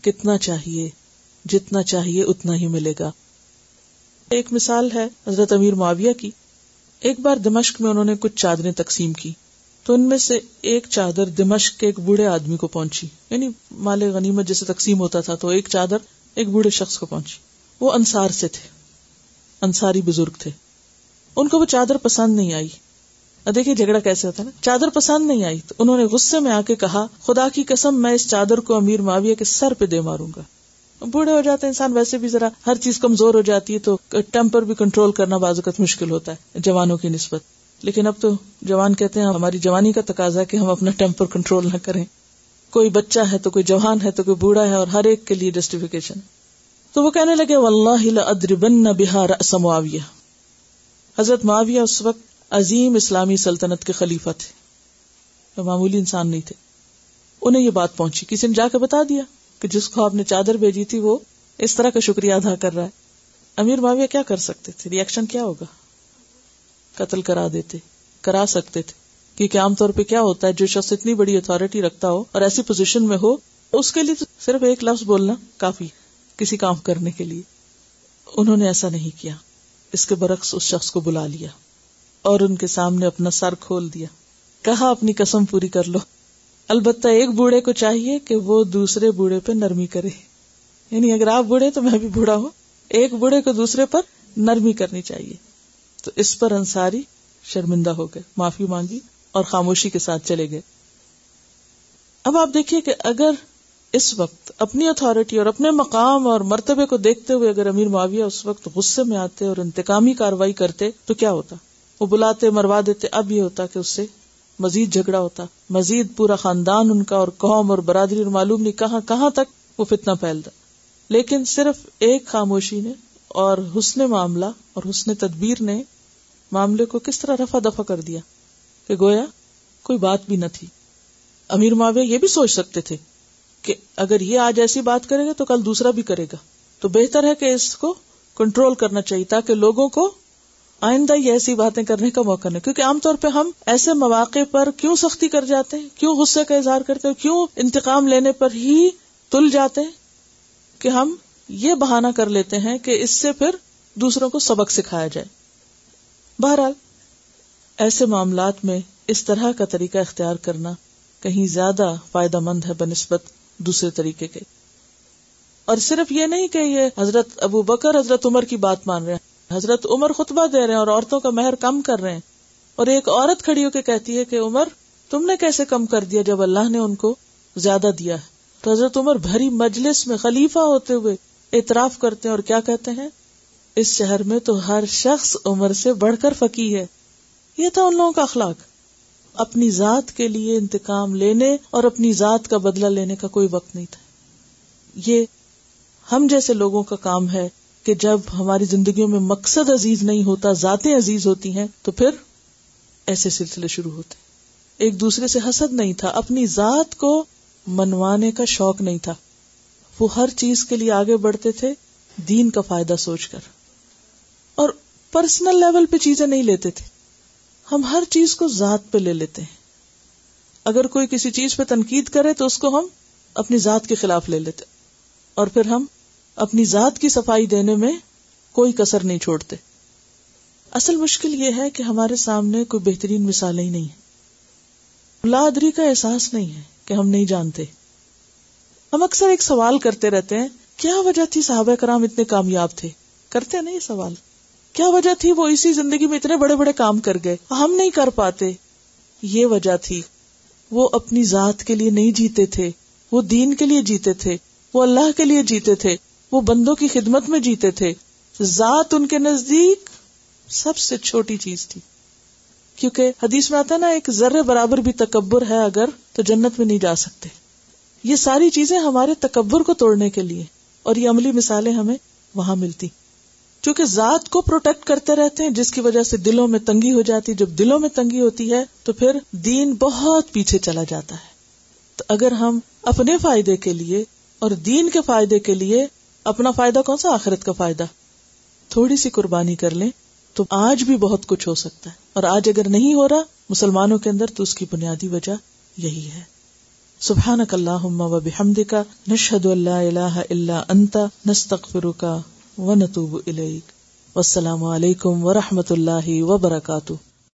کتنا چاہیے، جتنا چاہیے اتنا ہی ملے گا۔ ایک مثال ہے حضرت امیر معاویہ کی۔ ایک بار دمشق میں انہوں نے کچھ چادریں تقسیم کی۔ تو ان میں سے ایک چادر دمشق کے ایک بوڑھے آدمی کو پہنچی۔ یعنی مال غنیمت جیسے تقسیم ہوتا تھا، تو ایک چادر ایک بوڑھے شخص کو پہنچی۔ وہ انصار سے تھے۔ انصاری بزرگ تھے۔ ان کو وہ چادر پسند نہیں آئی۔ دیکھیے جھگڑا کیسے ہوتا ہے نا۔ چادر پسند نہیں آئی۔ تو انہوں نے غصے میں آ کے کہا، خدا کی قسم، میں اس چادر کو امیر معاویہ کے سر پہ دے ماروں گا۔ بوڑھے ہو جاتے انسان، ویسے بھی ذرا ہر چیز کمزور ہو جاتی ہے تو ٹیمپر بھی کنٹرول کرنا بازوقت مشکل ہوتا ہے، جوانوں کی نسبت۔ لیکن اب تو جوان کہتے ہیں، ہماری جوانی کا تقاضا کہ ہم اپنا ٹیمپر کنٹرول نہ کریں۔ کوئی بچہ ہے تو کوئی جوان ہے تو کوئی بوڑھا ہے اور ہر ایک کے لیے جسٹیفیکیشن تو وہ کہنے لگے ادربن بہار معاویہ حضرت معاویہ اس وقت عظیم اسلامی سلطنت کے خلیفہ تھے۔ معمولی انسان نہیں تھے۔ انہیں یہ بات پہنچی۔ کسی نے جا کے بتا دیا کہ جس کو آپ نے چادر بھیجی تھی، وہ اس طرح کا شکریہ ادا کر رہا ہے۔ امیر معاویہ کیا کر سکتے تھے؟ ریئیکشن کیا ہوگا؟ قتل کرا دیتے، کرا سکتے تھے۔ کیونکہ عام طور پہ کیا ہوتا ہے، جو شخص اتنی بڑی اتارٹی رکھتا ہو اور ایسی پوزیشن میں ہو، اس کے لیے صرف ایک لفظ بولنا کافی کسی کام کرنے کے لیے۔ انہوں نے ایسا نہیں کیا۔ اس کے برعکس اس شخص کو بلا لیا اور ان کے سامنے اپنا سر کھول دیا۔ کہا، اپنی قسم پوری کر لو۔ البتہ ایک بوڑھے کو چاہیے کہ وہ دوسرے بوڑھے پہ نرمی کرے۔ یعنی اگر آپ بوڑھے تو میں بھی بوڑھا ہوں۔ ایک بوڑھے کو دوسرے پر نرمی کرنی چاہیے۔ تو اس پر انصاری شرمندہ ہو گئے، معافی مانگی اور خاموشی کے ساتھ چلے گئے۔ اب آپ دیکھیے کہ اگر اس وقت اپنی اتارٹی اور اپنے مقام اور مرتبے کو دیکھتے ہوئے اگر امیر معاویہ اس وقت غصے میں آتے اور انتقامی کاروائی کرتے تو کیا ہوتا؟ وہ بلاتے، مروا دیتے۔ اب یہ ہوتا کہ اس سے مزید جھگڑا ہوتا۔ مزید پورا خاندان ان کا اور قوم اور برادری اور معلوم نہیں کہاں کہاں تک وہ فتنا پھیلتا لیکن صرف ایک خاموشی نے اور حسن معاملہ اور حسن تدبیر نے معاملے کو کس طرح رفا دفا کر دیا کہ گویا کوئی بات بھی نہ تھی۔ امیر معاویہ یہ بھی سوچ سکتے تھے کہ اگر یہ آج ایسی بات کرے گا تو کل دوسرا بھی کرے گا۔ تو بہتر ہے کہ اس کو کنٹرول کرنا چاہیے تاکہ لوگوں کو آئندہ یہ ایسی باتیں کرنے کا موقع نہیں کیونکہ عام طور پہ ہم ایسے مواقع پر کیوں سختی کر جاتے ہیں، کیوں غصے کا اظہار کرتے ہیں، کیوں انتقام لینے پر ہی تل جاتے ہیں کہ ہم یہ بہانہ کر لیتے ہیں کہ اس سے پھر دوسروں کو سبق سکھایا جائے۔ بہرحال، ایسے معاملات میں اس طرح کا طریقہ اختیار کرنا کہیں زیادہ فائدہ مند ہے بنسبت دوسرے طریقے کے۔ اور صرف یہ نہیں کہ یہ حضرت ابو بکر، حضرت عمر کی بات مان رہے ہیں۔ حضرت عمر خطبہ دے رہے ہیں اور عورتوں کا مہر کم کر رہے ہیں۔ اور ایک عورت کھڑی ہو کے کہتی ہے کہ، عمر، تم نے کیسے کم کر دیا جب اللہ نے ان کو زیادہ دیا ہے؟ تو حضرت عمر بھری مجلس میں خلیفہ ہوتے ہوئے اعتراف کرتے ہیں اور کیا کہتے ہیں؟ اس شہر میں تو ہر شخص عمر سے بڑھ کر فقی ہے۔ یہ تھا ان لوگوں کا اخلاق۔ اپنی ذات کے لیے انتقام لینے اور اپنی ذات کا بدلہ لینے کا کوئی وقت نہیں تھا۔ یہ ہم جیسے لوگوں کا کام ہے کہ جب ہماری زندگیوں میں مقصد عزیز نہیں ہوتا، ذاتیں عزیز ہوتی ہیں، تو پھر ایسے سلسلے شروع ہوتے۔ ایک دوسرے سے حسد نہیں تھا، اپنی ذات کو منوانے کا شوق نہیں تھا۔ وہ ہر چیز کے لیے آگے بڑھتے تھے، دین کا فائدہ سوچ کر۔ اور پرسنل لیول پہ چیزیں نہیں لیتے تھے۔ ہم ہر چیز کو ذات پہ لے لیتے ہیں۔ اگر کوئی کسی چیز پہ تنقید کرے تو اس کو ہم اپنی ذات کے خلاف لے لیتے۔ اور پھر ہم اپنی ذات کی صفائی دینے میں کوئی کسر نہیں چھوڑتے۔ اصل مشکل یہ ہے کہ ہمارے سامنے کوئی بہترین مثالیں ہی نہیں ہے۔ لادری کا احساس نہیں ہے کہ ہم نہیں جانتے۔ ہم اکثر ایک سوال کرتے رہتے ہیں، کیا وجہ تھی صحابہ کرام اتنے کامیاب تھے؟ کرتے ہیں نا یہ سوال۔ کیا وجہ تھی وہ اسی زندگی میں اتنے بڑے بڑے کام کر گئے؟ ہم نہیں کر پاتے۔ یہ وجہ تھی۔ وہ اپنی ذات کے لیے نہیں جیتے تھے۔ وہ دین کے لیے جیتے تھے۔ وہ اللہ کے لیے جیتے تھے۔ وہ بندوں کی خدمت میں جیتے تھے۔ ذات ان کے نزدیک سب سے چھوٹی چیز تھی۔ کیونکہ حدیث میں آتا نا، ایک ذرے برابر بھی تکبر ہے اگر تو جنت میں نہیں جا سکتے۔ یہ ساری چیزیں ہمارے تکبر کو توڑنے کے لیے۔ اور یہ عملی مثالیں ہمیں وہاں ملتی۔ چونکہ ذات کو پروٹیکٹ کرتے رہتے ہیں، جس کی وجہ سے دلوں میں تنگی ہو جاتی، جب دلوں میں تنگی ہوتی ہے، تو پھر دین بہت پیچھے چلا جاتا ہے۔ تو اگر ہم اپنے فائدے کے لیے اور دین کے فائدے کے لیے، اپنا فائدہ کون سا؟ آخرت کا فائدہ۔ تھوڑی سی قربانی کر لیں تو آج بھی بہت کچھ ہو سکتا ہے۔ اور آج اگر نہیں ہو رہا، مسلمانوں کے اندر تو اس کی بنیادی وجہ یہی ہے۔ سبحان و بحمدک، نشہد اللہ الہ الا انت، نستغفرک ونتوب الیک. والسلام علیکم ورحمۃ اللہ وبرکاتہ.